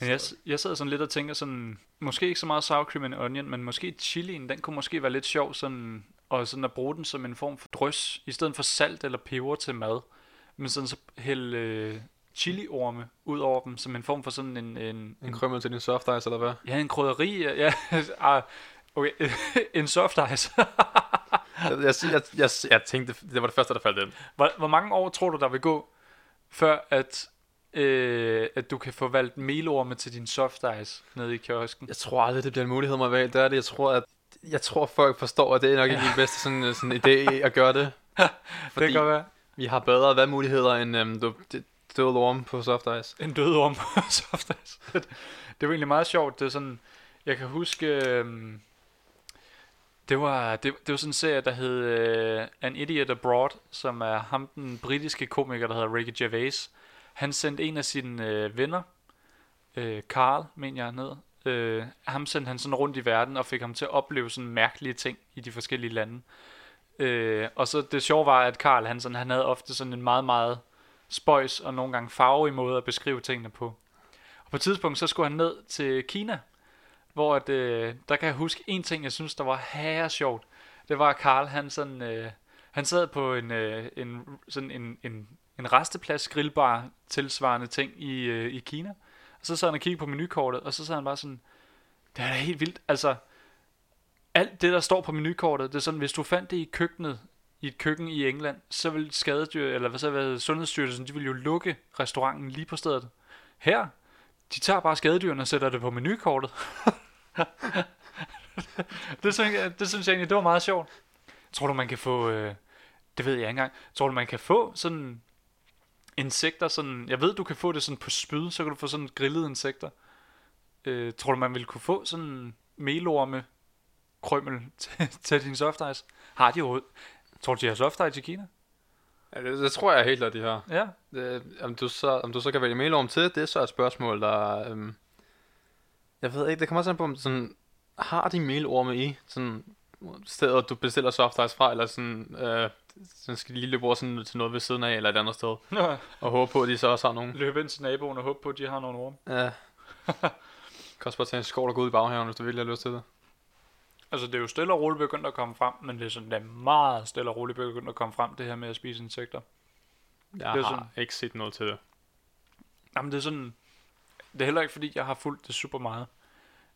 Speaker 1: Men jeg, jeg sidder sådan lidt og tænker sådan, måske ikke så meget sour cream and onion, men måske chilien, den kunne måske være lidt sjov sådan, og sådan at bruge den som en form for drys, i stedet for salt eller peber til mad. Men sådan så hælde øh, chiliorme ud over dem, som en form for sådan en, en,
Speaker 2: En krømmel til din soft ice, eller hvad?
Speaker 1: ja, en krydderi, ja, ah, okay, en soft ice.
Speaker 2: jeg, jeg, jeg, jeg, jeg tænkte, det var det første, der faldt ind.
Speaker 1: Hvor, hvor mange år tror du, der vil gå, før at, øh, at du kan få valgt melorme til din soft ice nede i kiosken?
Speaker 2: Jeg tror aldrig, det bliver en mulighed mig valgt. Det er det. Jeg tror, at jeg tror, folk forstår, at det er nok ikke den bedste sådan, sådan idé at gøre det.
Speaker 1: det
Speaker 2: Fordi
Speaker 1: kan godt være.
Speaker 2: vi har bedre valgmuligheder end um, du, dual orm på soft ice.
Speaker 1: En død orm på soft ice. det var egentlig meget sjovt. Det er sådan, jeg kan huske, øhm, det var, det, det var sådan en serie, der hed øh, An Idiot Abroad, som er ham, den britiske komiker, der hedder Ricky Gervais. Han sendte en af sine øh, venner, øh, Carl, mener jeg, ned. Øh, ham sendte han sådan rundt i verden og fik ham til at opleve sådan mærkelige ting i de forskellige lande. Øh, og så det sjove var, at Karl han, sådan, han havde ofte sådan en meget, meget spøjs og nogle gange farverig måde at beskrive tingene på. Og på et tidspunkt, så skulle han ned til Kina, hvor at, øh, der kan jeg huske en ting, jeg synes, der var herre sjovt. Det var, at Karl han, sådan, øh, han sad på en, øh, en, sådan en, en, en resteplads grillbar tilsvarende ting i, øh, i Kina. Og så sad han og kiggede på menukortet, og så sad han bare sådan, det er da helt vildt. Altså, alt det, der står på menukortet, det er sådan, hvis du fandt det i køkkenet, i et køkken i England, så vil skadedyr, eller hvad så hvad Sundhedsstyrelsen, de vil jo lukke restauranten lige på stedet. Her, de tager bare skadedyrene og sætter det på menukortet. det, synes jeg, det synes jeg egentlig, det var meget sjovt. Tror du, man kan få, øh, det ved jeg ikke engang, tror du, man kan få sådan insekter, sådan, jeg ved, du kan få det sådan på spyd, så kan du få sådan grillede insekter. Øh, tror du, man ville kunne få sådan melorme krømmel til, til din soft ice? Har de overhovedet? Tror du, de har soft ice i Kina?
Speaker 2: Ja, det, det, tror jeg helt, at de har.
Speaker 1: Ja.
Speaker 2: Det, om, du så, om du så kan vælge melorm til, det er så et spørgsmål, der... Øhm, jeg ved ikke, det kommer også an på, om sådan, har de melorme i sådan stedet, du bestiller soft ice fra, eller sådan, øh, sådan skal de lige løbe over sådan, til noget ved siden af, eller et andet sted, og håbe på, at de så også har nogen.
Speaker 1: Løb ind til naboen og håbe på, at de har nogle orme.
Speaker 2: Ja. kan også bare tage en skål og gå ud i baghaven, hvis du virkelig har lyst til det.
Speaker 1: Altså, det er jo stille og roligt begyndt at komme frem, men det er sådan, det er meget stille og roligt begyndt at komme frem, det her med at spise insekter.
Speaker 2: Jeg
Speaker 1: Det er
Speaker 2: har
Speaker 1: sådan-
Speaker 2: ikke set noget til det.
Speaker 1: Jamen, det er sådan, det er heller ikke, fordi jeg har fulgt det super meget.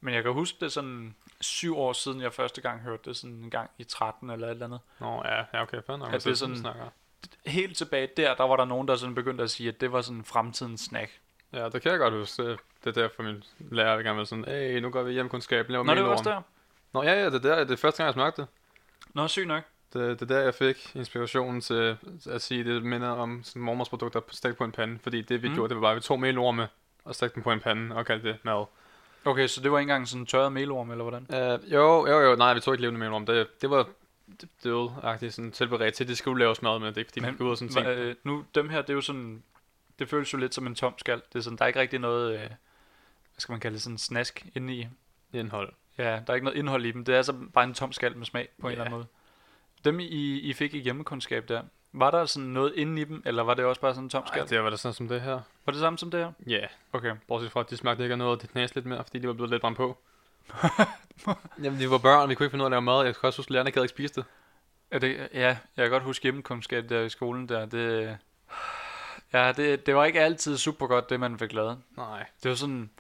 Speaker 1: Men jeg kan huske det sådan syv år siden, jeg første gang hørte det, sådan en gang i 13 eller et eller andet.
Speaker 2: Nå, ja, ja okay, fair nok.
Speaker 1: At det sådan-
Speaker 2: Snakker.
Speaker 1: Helt tilbage der, der var der nogen, der sådan begyndte at sige, at det var sådan fremtidens snack.
Speaker 2: Ja, det kan jeg godt huske. Det, det er derfor min lærer gerne var sådan, hey, nu går vi hjemkundskab, laver
Speaker 1: Nå, det var
Speaker 2: melorm."
Speaker 1: også der.
Speaker 2: Nå, ja, ja, det er der, det er første gang, jeg smagte det.
Speaker 1: Nå, sygt nok.
Speaker 2: Det, det er der, jeg fik inspirationen til at sige, det minder om sådan mormors produkter stegt på en pande. Fordi det, vi
Speaker 1: mm.
Speaker 2: gjorde, det var bare, at vi tog melorme og stegte dem på en pande og kaldte det mad.
Speaker 1: Okay, så det var ikke engang sådan tørret melorm, eller hvordan?
Speaker 2: Uh, jo, jo, jo, nej, vi tog ikke levende melorm. Det, det var døde-agtigt sådan tilberedt til, det skulle laves mad med. Det er fordi gik ud og sådan tænkte,
Speaker 1: øh, nu, dem her, det er jo sådan, det føles jo lidt som en tom skal. Det er sådan, der er ikke rigtig noget, øh, hvad skal man kalde det, sådan snask inde i.
Speaker 2: indhold.
Speaker 1: Ja, der er ikke noget indhold i dem. Det er så bare en tom skal med smag på en
Speaker 2: Ja.
Speaker 1: eller anden måde. Dem, I, I fik i hjemmekundskab der, var der sådan noget inde i dem, eller var det også bare sådan en tom skal?
Speaker 2: Ej, det var da sådan som det her.
Speaker 1: Var det samme som det her?
Speaker 2: Ja, yeah.
Speaker 1: Okay.
Speaker 2: bortset fra, at de smagte ikke af noget, og det knæste lidt mere, fordi de var blevet lidt brændt på. Jamen, vi var børn, vi kunne ikke finde ud af at lave mad. Jeg kan også huske, at lærerne ikke havde ikke spist det.
Speaker 1: Er det, ja, jeg kan godt huske hjemmekundskab der i skolen der. Det, ja, det, det var ikke altid super godt, det man fik lavet.
Speaker 2: Nej.
Speaker 1: Det var sådan,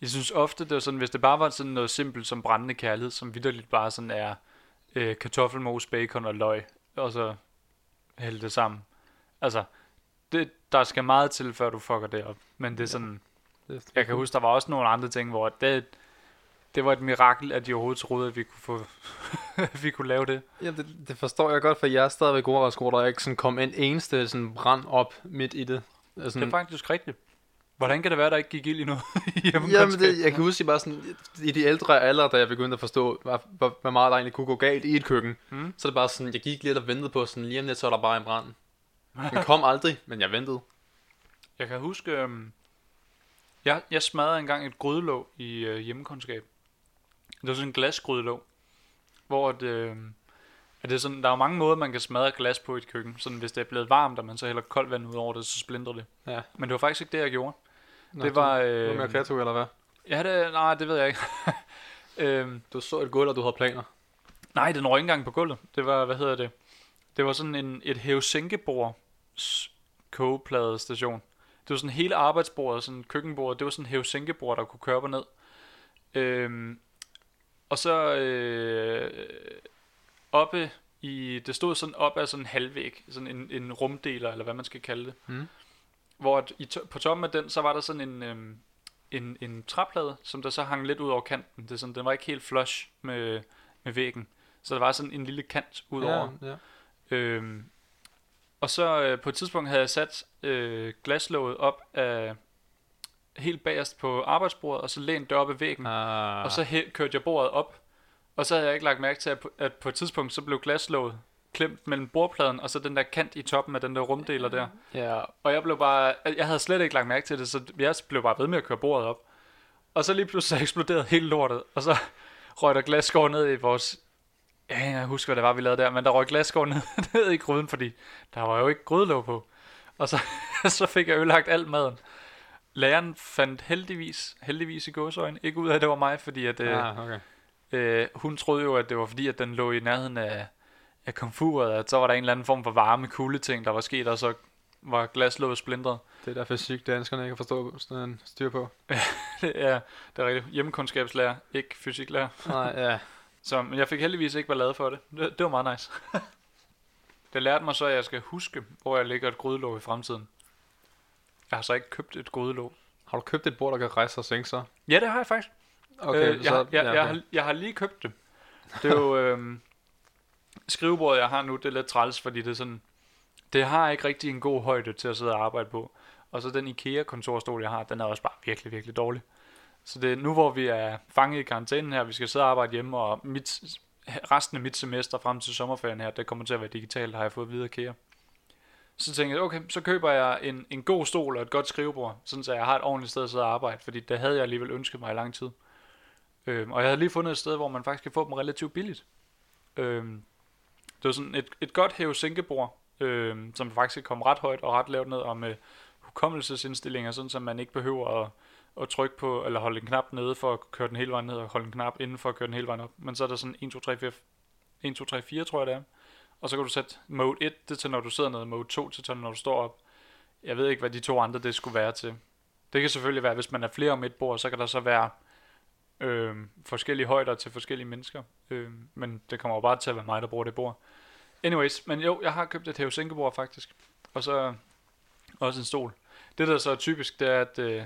Speaker 1: jeg synes ofte, det var sådan, hvis det bare var sådan noget simpelt som brændende kærlighed, som vidderligt bare sådan er øh, kartoffelmos, bacon og løg, og så hælde det sammen. Altså, det, der skal meget til, før du fucker det op. Men det er sådan, jeg kan huske, der var også nogle andre ting, hvor det, det var et mirakel, at de overhovedet troede, at vi kunne, få, at vi kunne lave det.
Speaker 2: Ja, det, det forstår jeg godt, for jeg er stadigvæk overrasket over, at der ikke sådan kom en eneste sådan brand op midt i det. Altså,
Speaker 1: Det er faktisk rigtigt. Hvordan kan det være, der ikke gik ild i noget
Speaker 2: Jamen, det, jeg kan huske bare sådan, i de ældre alder, da jeg begyndte at forstå, hvor, hvor, meget der egentlig kunne gå galt i et køkken,
Speaker 1: Mm.
Speaker 2: så er det bare sådan, jeg gik lidt og ventede på sådan, lige om lidt, så er der bare en brand. Den kom aldrig, men jeg ventede.
Speaker 1: Jeg kan huske, øhm, jeg, jeg smadrede engang et grydelåg i øh, hjemmekundskab. Det var sådan en glasgrydelåg, hvor det, øh, at det er sådan, der er mange måder, man kan smadre glas på i et køkken. Sådan, hvis det er blevet varmt, og man så hælder koldt vand ud over det, så splindrer det.
Speaker 2: Ja.
Speaker 1: Men det var faktisk ikke det, jeg gjorde.
Speaker 2: Nå,
Speaker 1: det var...
Speaker 2: Du,
Speaker 1: Øh,
Speaker 2: mere kreativ, eller hvad?
Speaker 1: ja, det, nej, det ved jeg ikke. øhm,
Speaker 2: Du så et gulv, og du havde planer.
Speaker 1: nej, den røg ikke engang på gulvet. Det var, hvad hedder det? Det var sådan en, et hævesænkebord kogepladestation. Det var sådan hele arbejdsbordet, sådan køkkenbordet, det var sådan hævesænkebord, der kunne køre op og ned. Øhm, og så øh, oppe i, det stod sådan op af sådan en halvvæg, sådan en, en rumdeler, eller hvad man skal kalde det.
Speaker 2: Mm.
Speaker 1: Hvor at i to, på toppen af den, så var der sådan en, øhm, en, en træplade, som der så hang lidt ud over kanten. Det er sådan, den var ikke helt flush med, med væggen. Så der var sådan en lille kant ud over.
Speaker 2: Ja, ja.
Speaker 1: Øhm, og så øh, på et tidspunkt havde jeg sat øh, glaslåget op af helt bagerst på arbejdsbordet, og så lænt det op ad væggen,
Speaker 2: Ah,
Speaker 1: og så hæ- kørte jeg bordet op. Og så havde jeg ikke lagt mærke til, at på, at på et tidspunkt, så blev glaslåget klemt mellem bordpladen, og så den der kant i toppen af den der rumdeler der.
Speaker 2: ja,
Speaker 1: Og jeg blev bare, jeg havde slet ikke lagt mærke til det, så jeg blev bare ved med at køre bordet op. Og så lige pludselig eksploderede hele lortet, og så røg der glasskår ned i vores, ja, jeg husker, hvad det var, vi lavede der, men der røg glasskår ned, ned i gryden, fordi der var jo ikke grydelåg på. Og så, så fik jeg ødelagt alt maden. Læreren fandt heldigvis, heldigvis i gåsøjne, ikke ud af, at det var mig, fordi at, øh,
Speaker 2: ah, okay.
Speaker 1: øh, hun troede jo, at det var fordi, at den lå i nærheden af, af komfuret, at så var der en eller anden form for varme kuldeting, der var sket, og så var glaslåget splindret.
Speaker 2: Det er der fysik, danskerne ikke kan forstå sådan en styr på.
Speaker 1: Det er, det er rigtigt. Hjemmekundskabslærer, ikke fysiklærer.
Speaker 2: Nej, ja.
Speaker 1: Så men jeg fik heldigvis ikke ballade for det. det. Det var meget nice. det lærte mig så, at jeg skal huske, hvor jeg lægger et grydelåg i fremtiden. Jeg har så ikke købt et grydelåg.
Speaker 2: Har du købt et bord, der kan rejse sig og sænke sig?
Speaker 1: Ja, det har jeg faktisk.
Speaker 2: Okay,
Speaker 1: øh, jeg, jeg, jeg, jeg, har, jeg har lige købt det. Det er jo øhm, skrivebordet, jeg har nu, det er lidt træls, fordi det er sådan, det har ikke rigtig en god højde til at sidde og arbejde på. Og så den IKEA-kontorstol, jeg har, den er også bare virkelig, virkelig dårlig. Så det er nu, hvor vi er fanget i karantænen her, vi skal sidde og arbejde hjemme, og mit, resten af mit semester frem til sommerferien her, det kommer til at være digitalt, har jeg fået videre IKEA. Så tænkte jeg, okay, så køber jeg en, en god stol og et godt skrivebord, sådan så jeg har et ordentligt sted at sidde og arbejde, fordi det havde jeg alligevel ønsket mig i lang tid. Øhm, og jeg havde lige fundet et sted, hvor man faktisk kan få dem relativt billigt. Øhm, det var sådan et, et godt hæve-sænkebord, øh, som faktisk kan komme ret højt og ret lavt ned, og med øh, hukommelsesindstillinger, sådan så man ikke behøver at, at trykke på, eller holde en knap nede for at køre den hele vejen ned, og holde en knap inden for at køre den hele vejen op. Men så er der sådan 1, 2, 3, 4, 1, 2, 3, 4, tror jeg det er. Og så kan du sætte mode 1 det til, når du sidder nede, mode 2 til, til, når du står op. Jeg ved ikke, hvad de to andre det skulle være til. Det kan selvfølgelig være, hvis man er flere om et bord, så kan der så være Øh, forskellige højder til forskellige mennesker. Øh, men det kommer jo bare til at være mig, der bruger det bord. Anyways, men jo, jeg har købt et hævesænkebord faktisk. Og så også en stol. Det der så er typisk, det er, at øh,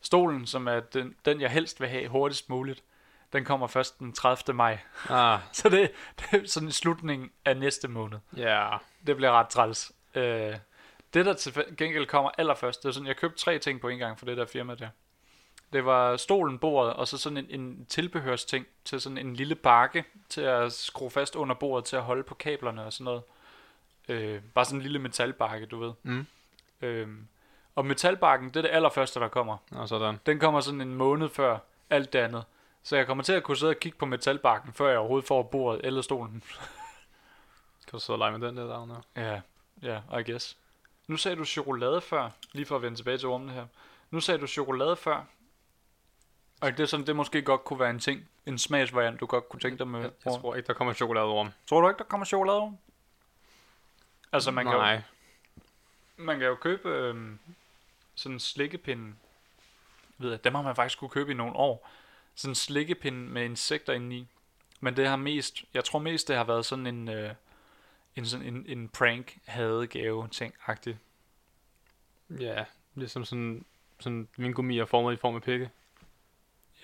Speaker 1: stolen, som er den, den, jeg helst vil have hurtigst muligt, den kommer først den 30. maj.
Speaker 2: Ah,
Speaker 1: Så det, det er sådan slutningen af næste måned.
Speaker 2: ja.
Speaker 1: Det bliver ret træls. Øh, det der til gengæld kommer allerførst, det er sådan, jeg købte tre ting på en gang for det der firma der. Det var stolen, bordet, og så sådan en, en tilbehørsting til sådan en lille bakke til at skrue fast under bordet til at holde på kablerne og sådan noget. Øh, bare sådan en lille metalbakke, du ved.
Speaker 2: Mm.
Speaker 1: Øh, og metalbakken, det er det allerførste, der kommer.
Speaker 2: Og sådan.
Speaker 1: Den kommer sådan en måned før alt det andet. Så jeg kommer til at kunne sidde og kigge på metalbakken, før jeg overhovedet får bordet eller stolen.
Speaker 2: Kan du så lege med den der der? nu?
Speaker 1: Ja, ja, I guess. Nu sagde du chokolade før, lige for at vende tilbage til rummene her. Nu sagde du chokolade før. Og det er sådan, det måske godt kunne være en ting, en smagsvariant, du godt kunne tænke dig med.
Speaker 2: Jeg, jeg tror ikke, der kommer chokoladeorm.
Speaker 1: tror du ikke, der kommer chokolade over? Altså, man kan, jo,
Speaker 2: Nej.
Speaker 1: man kan jo købe øhm, sådan en slikkepinde. Ved jeg, dem har man faktisk kunne købe i nogle år. Sådan en slikkepinde med insekter indeni. Men det har mest, jeg tror mest, det har været sådan en, øh, en, sådan en, en prank hadegave ting agtigt
Speaker 2: Ja, ligesom sådan, sådan vingummi er formet i form af pikke.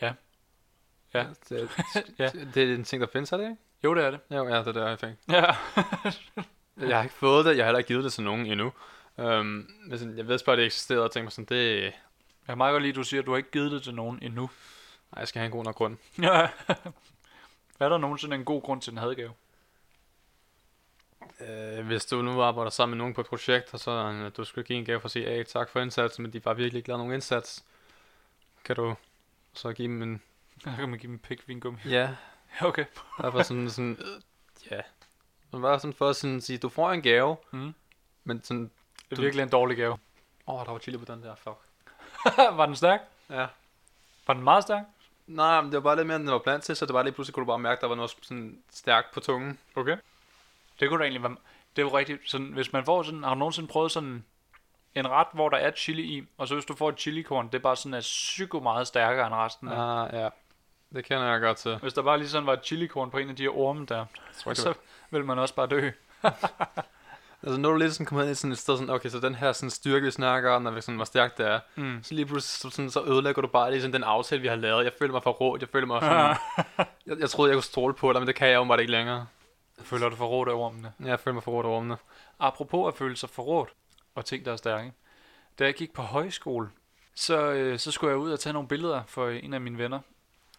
Speaker 1: Ja. Ja.
Speaker 2: Det,
Speaker 1: Ja.
Speaker 2: det er en ting, der findes, er det ikke?
Speaker 1: Jo, det er det.
Speaker 2: Jo, ja, det er der, jeg fik.
Speaker 1: Ja.
Speaker 2: Jeg har ikke fået det, jeg har heller ikke givet det til nogen endnu. Um, men sådan, jeg ved bare, at det eksisterede, og tænkte mig sådan, det...
Speaker 1: Jeg kan meget godt lide, at du siger, at du har ikke givet det til nogen endnu.
Speaker 2: Nej, jeg skal have en god nok grund.
Speaker 1: Ja. er der nogensinde en god grund til en hadegave?
Speaker 2: Uh, hvis du nu arbejder sammen med nogen på et projekt, og så uh, du skulle give en gave for at sige, hey, tak for indsatsen, men de bare virkelig ikke lavet nogen indsats, kan du så give dem en...
Speaker 1: Så kan man give dem en pik vingummi.
Speaker 2: Ja,
Speaker 1: Okay.
Speaker 2: der var sådan, sådan ja. Det var sådan for at sådan sige, du får en gave,
Speaker 1: Mm.
Speaker 2: men sådan,
Speaker 1: Det er
Speaker 2: Du-
Speaker 1: virkelig en dårlig gave.
Speaker 2: åh, oh, der var chili på den der, fuck.
Speaker 1: var den stærk?
Speaker 2: Ja.
Speaker 1: Var den meget stærk?
Speaker 2: Nej, men det var bare lidt mere, end den var blandt til, så det var lige pludselig, kunne du bare mærke, der var noget sådan stærkt på tungen.
Speaker 1: Okay. Det kunne da egentlig være... Det er jo rigtigt. Sådan, hvis man får sådan... Har du nogensinde prøvet sådan en ret, hvor der er chili i, og så hvis du får et chilikorn, det er bare sådan er psyko meget stærkere end resten.
Speaker 2: Ah, ja. Det kender jeg godt til.
Speaker 1: Hvis der bare lige sådan var et chilikorn på en af de her orme der,
Speaker 2: tror,
Speaker 1: så vil man også bare dø.
Speaker 2: altså, når du lidt sådan kommer ind i sådan et sted, sådan, okay, så den her sådan styrke, vi snakker om, vi sådan, hvor stærkt det er,
Speaker 1: Mm.
Speaker 2: så lige pludselig så, sådan, så ødelægger du bare lige sådan den aftale, vi har lavet. Jeg føler mig for råd, jeg føler mig sådan, jeg, jeg troede, jeg kunne stole på dig, men det kan jeg jo bare ikke længere.
Speaker 1: Føler du forrådt af ormene?
Speaker 2: Ja, Jeg føler mig for råd af rummene.
Speaker 1: Apropos at føle sig forrådt og ting, der er stærke. Da jeg gik på højskole, så, øh, så skulle jeg ud og tage nogle billeder for en af mine venner.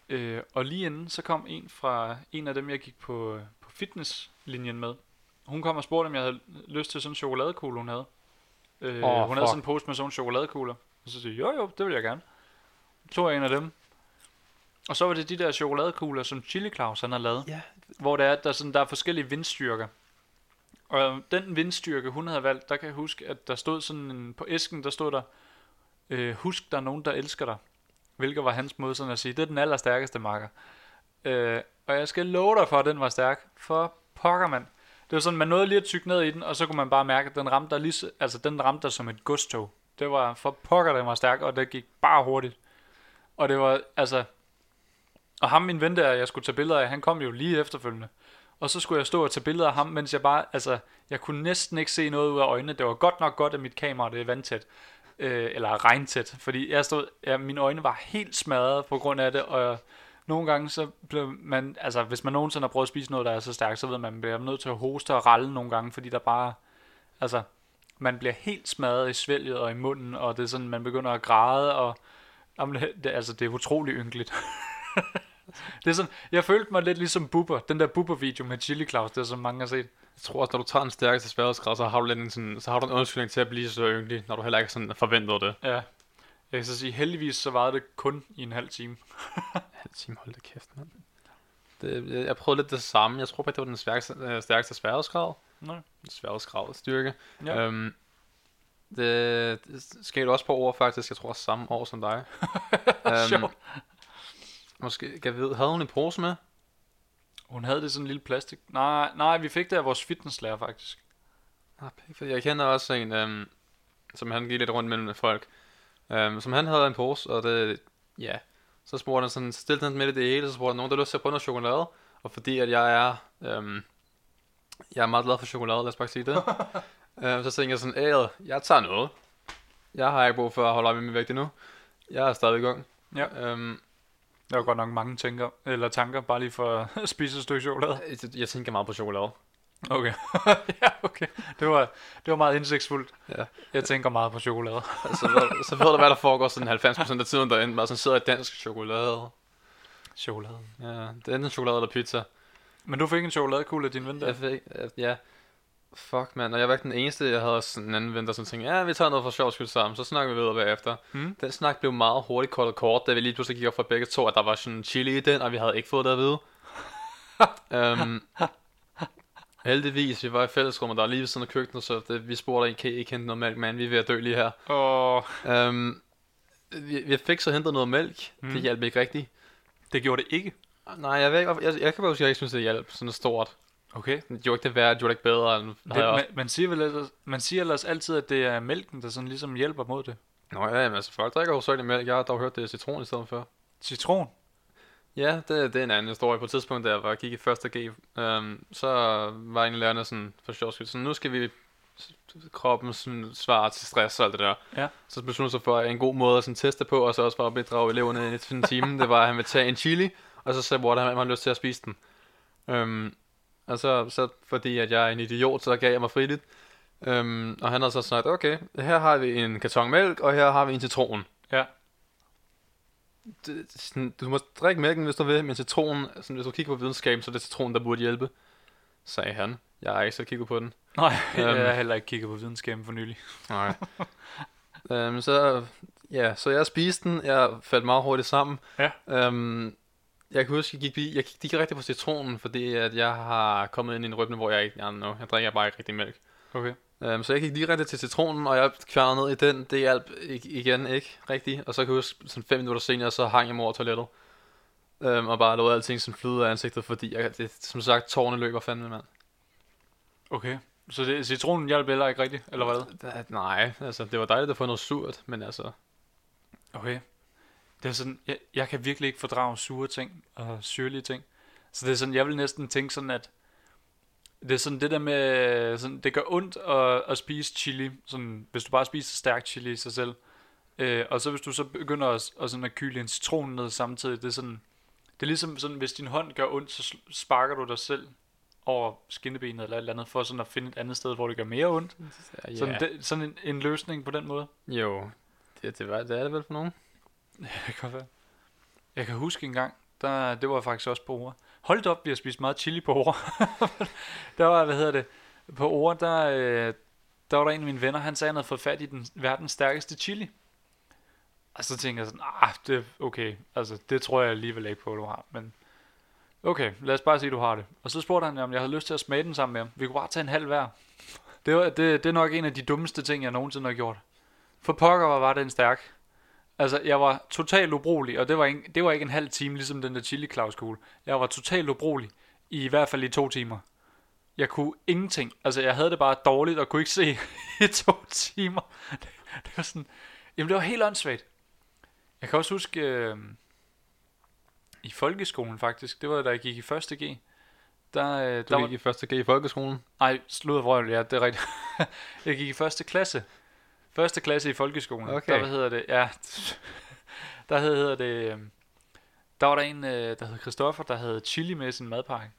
Speaker 1: Øh, og lige inden, så kom en fra en af dem, jeg gik på, på fitnesslinjen med. Hun kom og spurgte, om jeg havde lyst til sådan en chokoladekugle, hun havde. Øh,
Speaker 2: Åh,
Speaker 1: hun havde sådan en pose med sådan en chokoladekugler. Og så sagde jeg, jo jo, det vil jeg gerne. Så tog jeg en af dem. Og så var det de der chokoladekugler, som Chili Claus han har lavet
Speaker 2: Ja.
Speaker 1: hvor det er, der, er sådan, der er forskellige vindstyrker. Og den vindstyrke, hun havde valgt, der kan jeg huske, at der stod sådan en, på æsken, der stod der, øh, husk, der er nogen, der elsker dig. Hvilket var hans måde sådan at sige, det er den allerstærkeste marker. Øh, og jeg skal love dig for, at den var stærk. For pokker, mand. Det var sådan, man nåede lige at tykke ned i den, og så kunne man bare mærke, at den ramte der, lige, altså, den ramte der som et godstog. Det var for pokker, den var stærk, og det gik bare hurtigt. Og det var, altså... Og ham, min ven der, jeg skulle tage billeder af, han kom jo lige efterfølgende. Og så skulle jeg stå og tage billeder af ham, mens jeg bare, altså, jeg kunne næsten ikke se noget ud af øjnene. Det var godt nok godt, at mit kamera det er vandtæt. Øh, eller regntæt. Fordi jeg stod, ja, mine øjne var helt smadret på grund af det, og nogle gange så blev man, altså hvis man nogensinde har prøvet at spise noget, der er så stærkt, så ved man, at man bliver nødt til at hoste og ralle nogle gange, fordi der bare, altså, man bliver helt smadret i svælget og i munden, og det er sådan, man begynder at græde, og jamen, det, det, altså, det er utrolig ynkeligt. det er sådan, jeg følte mig lidt ligesom Bubber, den der Bubber-video med Chili Claus, det er som mange har set.
Speaker 2: Jeg tror også, når du tager den stærkeste sværhedsgrad, så har du lidt en, sådan, så har du en undskyldning til at blive så ynglig, når du heller ikke sådan forventede det.
Speaker 1: Ja. Jeg kan så sige, heldigvis så varede det kun i en halv time.
Speaker 2: Halv time, hold da kæft, mand. Det, jeg, jeg prøvede lidt det samme. Jeg tror bare, det var den stærkeste, øh, stærkeste sværhedsgrad.
Speaker 1: Nej.
Speaker 2: Sværhedsgrad, styrke.
Speaker 1: Ja.
Speaker 2: Øhm, det, det skete også på ord, faktisk. Jeg tror også samme år som dig.
Speaker 1: Sjovt.
Speaker 2: Måske, kan jeg vide, havde hun en pose med?
Speaker 1: Hun havde det sådan en lille plastik. Nej, nej, vi fik det af vores fitnesslærer faktisk.
Speaker 2: Ah, for jeg kender også en, øhm, som han gik lidt rundt mellem folk. Øhm, som han havde en pose, og det, ja, Så spurgte han sådan, stille den midt i det hele, så spurgte han, nogen der har lyst til at prøve noget chokolade. Og fordi at jeg er, øhm, jeg er meget glad for chokolade, lad os bare sige det. øhm, så tænkte jeg sådan, æret, jeg tager noget. Jeg har ikke brug for at holde op med min vægt endnu. Jeg er stadig i gang.
Speaker 1: Ja.
Speaker 2: Øhm,
Speaker 1: Der var godt nok mange tænker, eller tanker, bare lige for at spise et stykke chokolade.
Speaker 2: jeg, jeg tænker meget på chokolade.
Speaker 1: Okay. ja, okay. Det var, det var meget indsigtsfuldt.
Speaker 2: Ja.
Speaker 1: Jeg tænker meget på chokolade.
Speaker 2: så, ved, så ved du, hvad der foregår sådan 90% af tiden derinde. Bare sådan sidder i dansk chokolade.
Speaker 1: Chokolade.
Speaker 2: Ja, det er enten chokolade eller pizza.
Speaker 1: Men du fik en chokoladekugle af din ven der?
Speaker 2: Jeg fik, øh, ja. Fuck, mand. Og jeg var ikke den eneste, jeg havde sådan en anden ven, der sådan tænkte, ja, vi tager noget for sjov skyld sammen, så snakker vi videre bagefter.
Speaker 1: Hmm?
Speaker 2: Den snak blev meget hurtigt kort og kort, da vi lige pludselig gik op for begge to, at der var sådan chili i den, og vi havde ikke fået det at vide. um, heldigvis, vi var i fællesrum, og der er lige ved siden af køkkenet, så det, vi spurgte, kan I ikke hente noget mælk, man, vi er ved at dø lige her.
Speaker 1: Og
Speaker 2: Um, vi, vi fik så hentet noget mælk, mm.
Speaker 1: Mm.
Speaker 2: det hjalp ikke rigtigt.
Speaker 1: det gjorde det ikke.
Speaker 2: Nej, jeg ved ikke, hvorfor- jeg, jeg kan bare huske, at jeg ikke synes, det hjalp sådan stort.
Speaker 1: Okay.
Speaker 2: Det gjorde ikke det værre, det gjorde det ikke bedre. End,
Speaker 1: Det, man, man, siger vel ellers, man siger ellers altid, at det er mælken, der sådan ligesom hjælper mod det.
Speaker 2: Nå ja, men altså folk drikker jo så mælk. Jeg har dog hørt, det er citron i stedet for.
Speaker 1: Citron.
Speaker 2: Ja, det, det er en anden historie. På et tidspunkt, da jeg var, gik i første G, øhm, så var en af lærerne sådan, for sjov skyld, sådan, nu skal vi kroppen sådan, svare til stress og alt det der.
Speaker 1: Ja.
Speaker 2: Så besluttede sig for, en god måde at sådan, teste på, og så også for at bidrage eleverne i en time, det var, at han ville tage en chili, og så sagde Water, at han havde lyst til at spise den. Øhm, og så, så fordi at jeg er en idiot, så gav jeg mig friligt. Øhm, og han havde så sagt, okay, her har vi en karton mælk, og her har vi en citron.
Speaker 1: Ja.
Speaker 2: Det, sådan, du må drikke mælken, hvis du vil, men citronen, sådan, hvis du kigger på videnskaben, så er det citronen, der burde hjælpe, sagde han. Jeg har ikke så kigget på den.
Speaker 1: Nej,
Speaker 2: Øhm.
Speaker 1: jeg har heller ikke kigget på videnskaben for nylig.
Speaker 2: Nej. øhm, så, ja, så jeg spiste den, jeg faldt meget hurtigt sammen.
Speaker 1: Ja.
Speaker 2: Øhm, jeg kan huske, jeg gik, jeg gik rigtig på citronen, fordi at jeg har kommet ind i en rytme, hvor jeg ikke, jeg, know, jeg drikker bare ikke rigtig mælk.
Speaker 1: Okay.
Speaker 2: Um, så jeg gik direkte til citronen, og jeg kværnede ned i den. Det hjalp igen ikke rigtigt. Og så kan jeg huske, sådan fem minutter senere, så hang jeg mig over toilettet. Um, og bare lod alting sådan flyde af ansigtet, fordi jeg, det, som sagt, tårne løber fandme, mand.
Speaker 1: Okay. Så det, citronen hjalp heller ikke rigtigt, eller hvad?
Speaker 2: Da, nej, altså, det var dejligt at få noget surt, men altså...
Speaker 1: Okay. Det er sådan, jeg, jeg kan virkelig ikke fordrage sure ting og syrlige ting. Så det er sådan, jeg vil næsten tænke sådan, at det er sådan det der med, sådan, det gør ondt at, at spise chili, sådan, hvis du bare spiser stærk chili i sig selv. Øh, og så hvis du så begynder at, at, sådan at kyle en citron ned samtidig, det er sådan, det er ligesom sådan, hvis din hånd gør ondt, så sparker du dig selv over skinnebenet eller et eller andet, for sådan at finde et andet sted, hvor det gør mere ondt.
Speaker 2: Ja,
Speaker 1: Sådan, det, sådan en, en løsning på den måde.
Speaker 2: Jo, det, det, var, det er det vel for nogen.
Speaker 1: Det kan godt være. Jeg kan huske en gang, der, det var faktisk også på ord. Hold op, vi har spist meget chili på ord. der var, hvad hedder det, på ord, der, øh, der var der en af mine venner, han sagde, han havde fået fat i den verdens stærkeste chili. Og så tænkte jeg sådan, ah, det er okay, altså det tror jeg alligevel ikke på, du har, men okay, lad os bare sige, du har det. Og så spurgte han, om jeg havde lyst til at smage den sammen med ham. Vi kunne bare tage en halv hver. Det, var, det, det er nok en af de dummeste ting, jeg nogensinde har gjort. For pokker var, var den stærk. Altså, jeg var totalt ubrugelig, og det var, ikke, det var ikke en halv time, ligesom den der chili claus kugle. Jeg var totalt ubrugelig, i, i hvert fald i to timer. Jeg kunne ingenting. Altså, jeg havde det bare dårligt, og kunne ikke se i to timer. Det, det var sådan... Jamen, det var helt åndssvagt. Jeg kan også huske... Øh, I folkeskolen, faktisk. Det var, da jeg gik i 1. G. Der, øh,
Speaker 2: Du
Speaker 1: der
Speaker 2: gik i første G i folkeskolen.
Speaker 1: Nej, slud vrøvl, ja, det er rigtigt. jeg gik i første klasse. Første klasse i folkeskolen.
Speaker 2: Okay.
Speaker 1: Der, hvad hedder det, ja, der hed, hedder det, øhm, der var der en, øh, der hed Christoffer, der havde chili med i sin madpakke.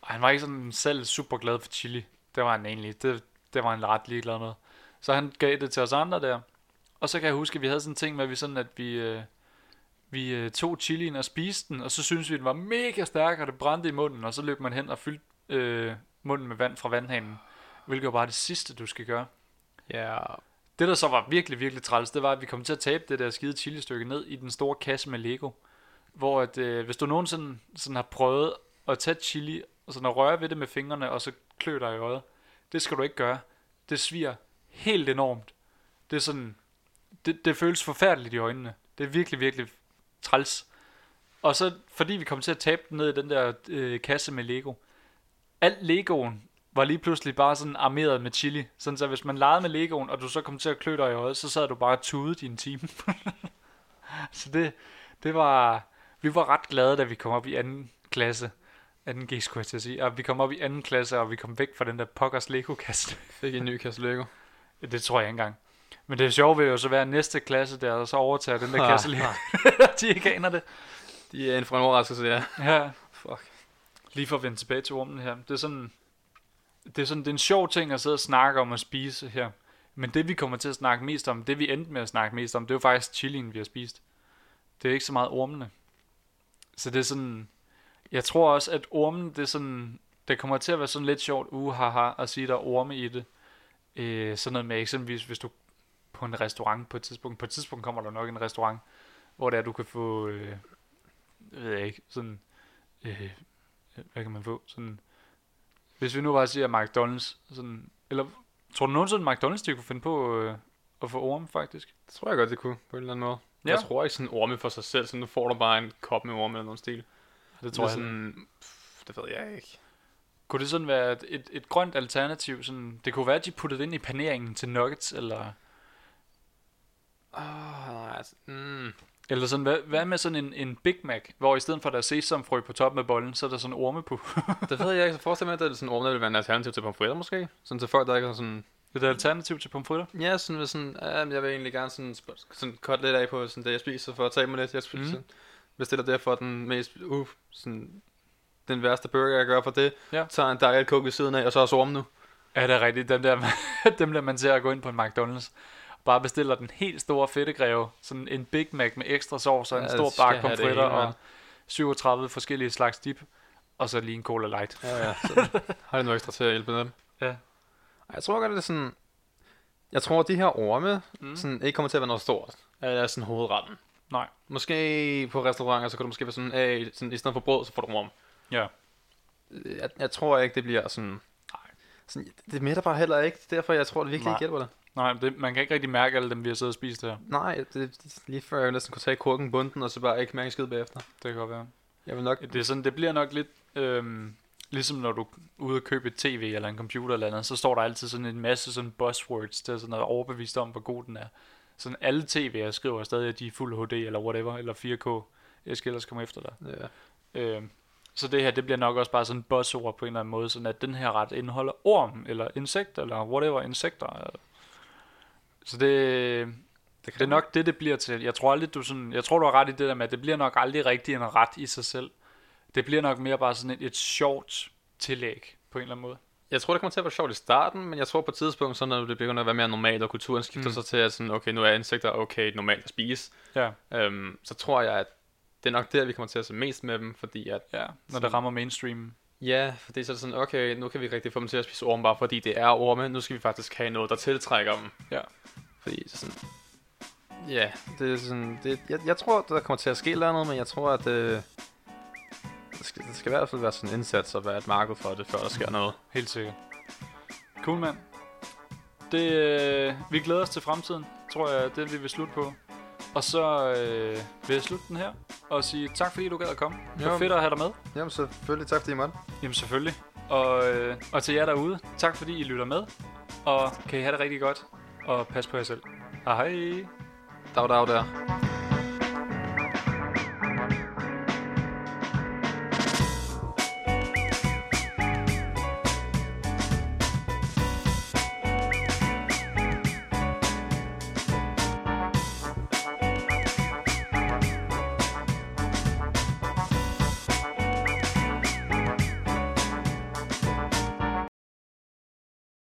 Speaker 1: Og han var ikke sådan selv super glad for chili. Det var han egentlig. Det, det var han ret ligeglad med. Så han gav det til os andre der. Og så kan jeg huske, at vi havde sådan en ting med, at vi sådan, at vi, øh, vi øh, tog chilien og spiste den, og så syntes vi, at den var mega stærk, og det brændte i munden, og så løb man hen og fyldte øh, munden med vand fra vandhanen, hvilket var bare det sidste, du skal gøre.
Speaker 2: Ja,
Speaker 1: det, der så var virkelig, virkelig træls, det var, at vi kom til at tabe det der skide chili-stykke ned i den store kasse med Lego. Hvor at, øh, hvis du nogensinde sådan har prøvet at tage chili, og sådan at røre ved det med fingrene, og så klø dig i øjet, det skal du ikke gøre. Det sviger helt enormt. Det er sådan, det, det føles forfærdeligt i øjnene. Det er virkelig, virkelig træls. Og så, fordi vi kom til at tabe den ned i den der øh, kasse med Lego, alt Legoen var lige pludselig bare sådan armeret med chili. Sådan så hvis man legede med Legoen, og du så kom til at klø dig i øjet, så sad du bare tudet i en time. så det, Det var... Vi var ret glade, da vi kom op i anden klasse. 2G skulle jeg til at sige. Og vi kom op i anden klasse, og vi kom væk fra den der pokkers Lego-kasse.
Speaker 2: Fik en ny kasse Lego.
Speaker 1: det tror jeg ikke engang. Men det sjove vil jo så være at næste klasse der, og så overtager den der
Speaker 2: Ah,
Speaker 1: kasse Lego. De ikke aner det.
Speaker 2: De er en for en overraskelse, ja.
Speaker 1: Ja,
Speaker 2: Fuck.
Speaker 1: lige for at vende tilbage til rummet her. Det er sådan, det er sådan, det er en sjov ting at sidde og snakke om at spise her. Men det vi kommer til at snakke mest om, det vi endte med at snakke mest om, det er jo faktisk chilien, vi har spist. Det er ikke så meget ormene. Så det er sådan, jeg tror også, at ormen, det er sådan, det kommer til at være sådan lidt sjovt, uh, at sige, der er orme i det. Øh, sådan noget med eksempelvis, hvis du på en restaurant på et tidspunkt, på et tidspunkt kommer der nok en restaurant, hvor det er, du kan få, øh, ved jeg ikke, sådan, øh, øh, hvad kan man få? Sådan, hvis vi nu bare siger McDonald's, sådan, eller tror du nogensinde McDonald's, de kunne finde på øh, at få orme, faktisk?
Speaker 2: Det tror jeg godt, det kunne, på en eller anden måde.
Speaker 1: Ja.
Speaker 2: Jeg tror ikke sådan orme for sig selv, så nu får du bare en kop med orme eller noget stil.
Speaker 1: Det tror jeg. Sådan,
Speaker 2: pff, det ved jeg ikke.
Speaker 1: kunne det sådan være et, et, et grønt alternativ? Sådan, det kunne være, at de puttede det ind i paneringen til nuggets, eller,
Speaker 2: Åh, nej, altså, mm.
Speaker 1: Eller sådan, hvad, hvad med sådan en, en Big Mac, hvor i stedet for at der er sesamfrø på toppen af bollen, så er der sådan orme på.
Speaker 2: Det ved jeg ikke. Så forestil mig, at det er sådan orme, der vil være en alternativ til pomfritter måske. Sådan til folk, der ikke har sådan...
Speaker 1: Det er et alternativ til pomfritter.
Speaker 2: Ja, sådan ved sådan, ja, jeg vil egentlig gerne sådan, sådan cut lidt af på sådan det, jeg spiser, for at tage mig lidt. Jeg spiser, mm. bestiller derfor den mest, uh, sådan, den værste burger, jeg gør for det.
Speaker 1: Ja.
Speaker 2: Tager en Diet Coke ved siden af, og så er orme nu.
Speaker 1: Ja, det er rigtigt. Dem der, dem der man ser at gå ind på en McDonald's. Bare bestiller den helt store fedtegreve. Sådan en Big Mac med ekstra sovs og en
Speaker 2: Ja,
Speaker 1: stor bakke pomfritter og
Speaker 2: mand.
Speaker 1: 37 forskellige slags dip. Og så lige en Cola Light.
Speaker 2: Ja, ja. Så har det noget ekstra til at hjælpe dem.
Speaker 1: Ja.
Speaker 2: Jeg tror godt, det er sådan... Jeg tror, at de her orme
Speaker 1: Mm.
Speaker 2: sådan, ikke kommer til at være noget stort. Af sådan hovedretten.
Speaker 1: Nej.
Speaker 2: Måske på restauranter, så kan du måske være sådan, hey, sådan i stedet for brød, så får du orm.
Speaker 1: Ja.
Speaker 2: Jeg, jeg tror ikke, det bliver sådan...
Speaker 1: Nej.
Speaker 2: sådan det mætter bare heller ikke. Er derfor, jeg tror, det virkelig
Speaker 1: Nej.
Speaker 2: ikke hjælper det.
Speaker 1: Nej, det, man kan ikke rigtig mærke alle dem, vi har siddet og spist her.
Speaker 2: Nej, det, det, lige før jeg næsten kunne tage kurken bunden, og så bare ikke mærke skid bagefter.
Speaker 1: Det kan godt være.
Speaker 2: Jeg vil nok...
Speaker 1: Det, er sådan, det bliver nok lidt... Øhm, ligesom når du er ude og købe et tv eller en computer eller andet, så står der altid sådan en masse sådan buzzwords, der er sådan noget overbevist om, hvor god den er. Sådan alle tv'er skriver stadig, at de er fuld HD eller whatever, eller 4K. Jeg skal ellers komme efter dig.
Speaker 2: Ja.
Speaker 1: Øhm, så det her, det bliver nok også bare sådan buzzord på en eller anden måde, sådan at den her ret indeholder orm, eller insekt, eller whatever, insekter. Så det,
Speaker 2: Det,
Speaker 1: det er nok det, det bliver til. Jeg tror aldrig, du sådan, jeg tror, du har ret i det der med, at det bliver nok aldrig rigtig en ret i sig selv. Det bliver nok mere bare sådan et, et sjovt tillæg, på en eller anden måde.
Speaker 2: Jeg tror, det kommer til at være sjovt i starten, men jeg tror på et tidspunkt, så når det begynder at være mere normalt, og kulturen skifter
Speaker 1: Mm.
Speaker 2: sig til, at sådan, okay, nu er insekter okay normalt at spise,
Speaker 1: Ja,
Speaker 2: øhm, så tror jeg, at det er nok der, vi kommer til at se mest med dem, fordi at,
Speaker 1: ja når
Speaker 2: Sådan.
Speaker 1: det rammer mainstream.
Speaker 2: Ja, fordi så er det sådan, okay, nu kan vi ikke rigtig få dem til at spise orme, bare fordi det er orme, nu skal vi faktisk have noget, der tiltrækker dem.
Speaker 1: Ja.
Speaker 2: Fordi så sådan, ja, det er sådan, det, jeg, jeg tror, der kommer til at ske noget, men jeg tror, at øh, det, skal, det skal i hvert fald være sådan en indsats og være et marked for det, før der sker noget.
Speaker 1: Helt sikkert. Cool, mand. Det, øh, vi glæder os til fremtiden, tror jeg, det vi vil slutte på. Og så øh, vil jeg slutte den her, og sige tak fordi du gad at komme. Det var fedt at have dig med.
Speaker 2: Jamen selvfølgelig, tak fordi I måtte.
Speaker 1: Jamen selvfølgelig. Og, øh, og til jer derude, tak fordi I lytter med. Og kan I have det rigtig godt, og pas på jer selv. Hej hej.
Speaker 2: Dag, dag der.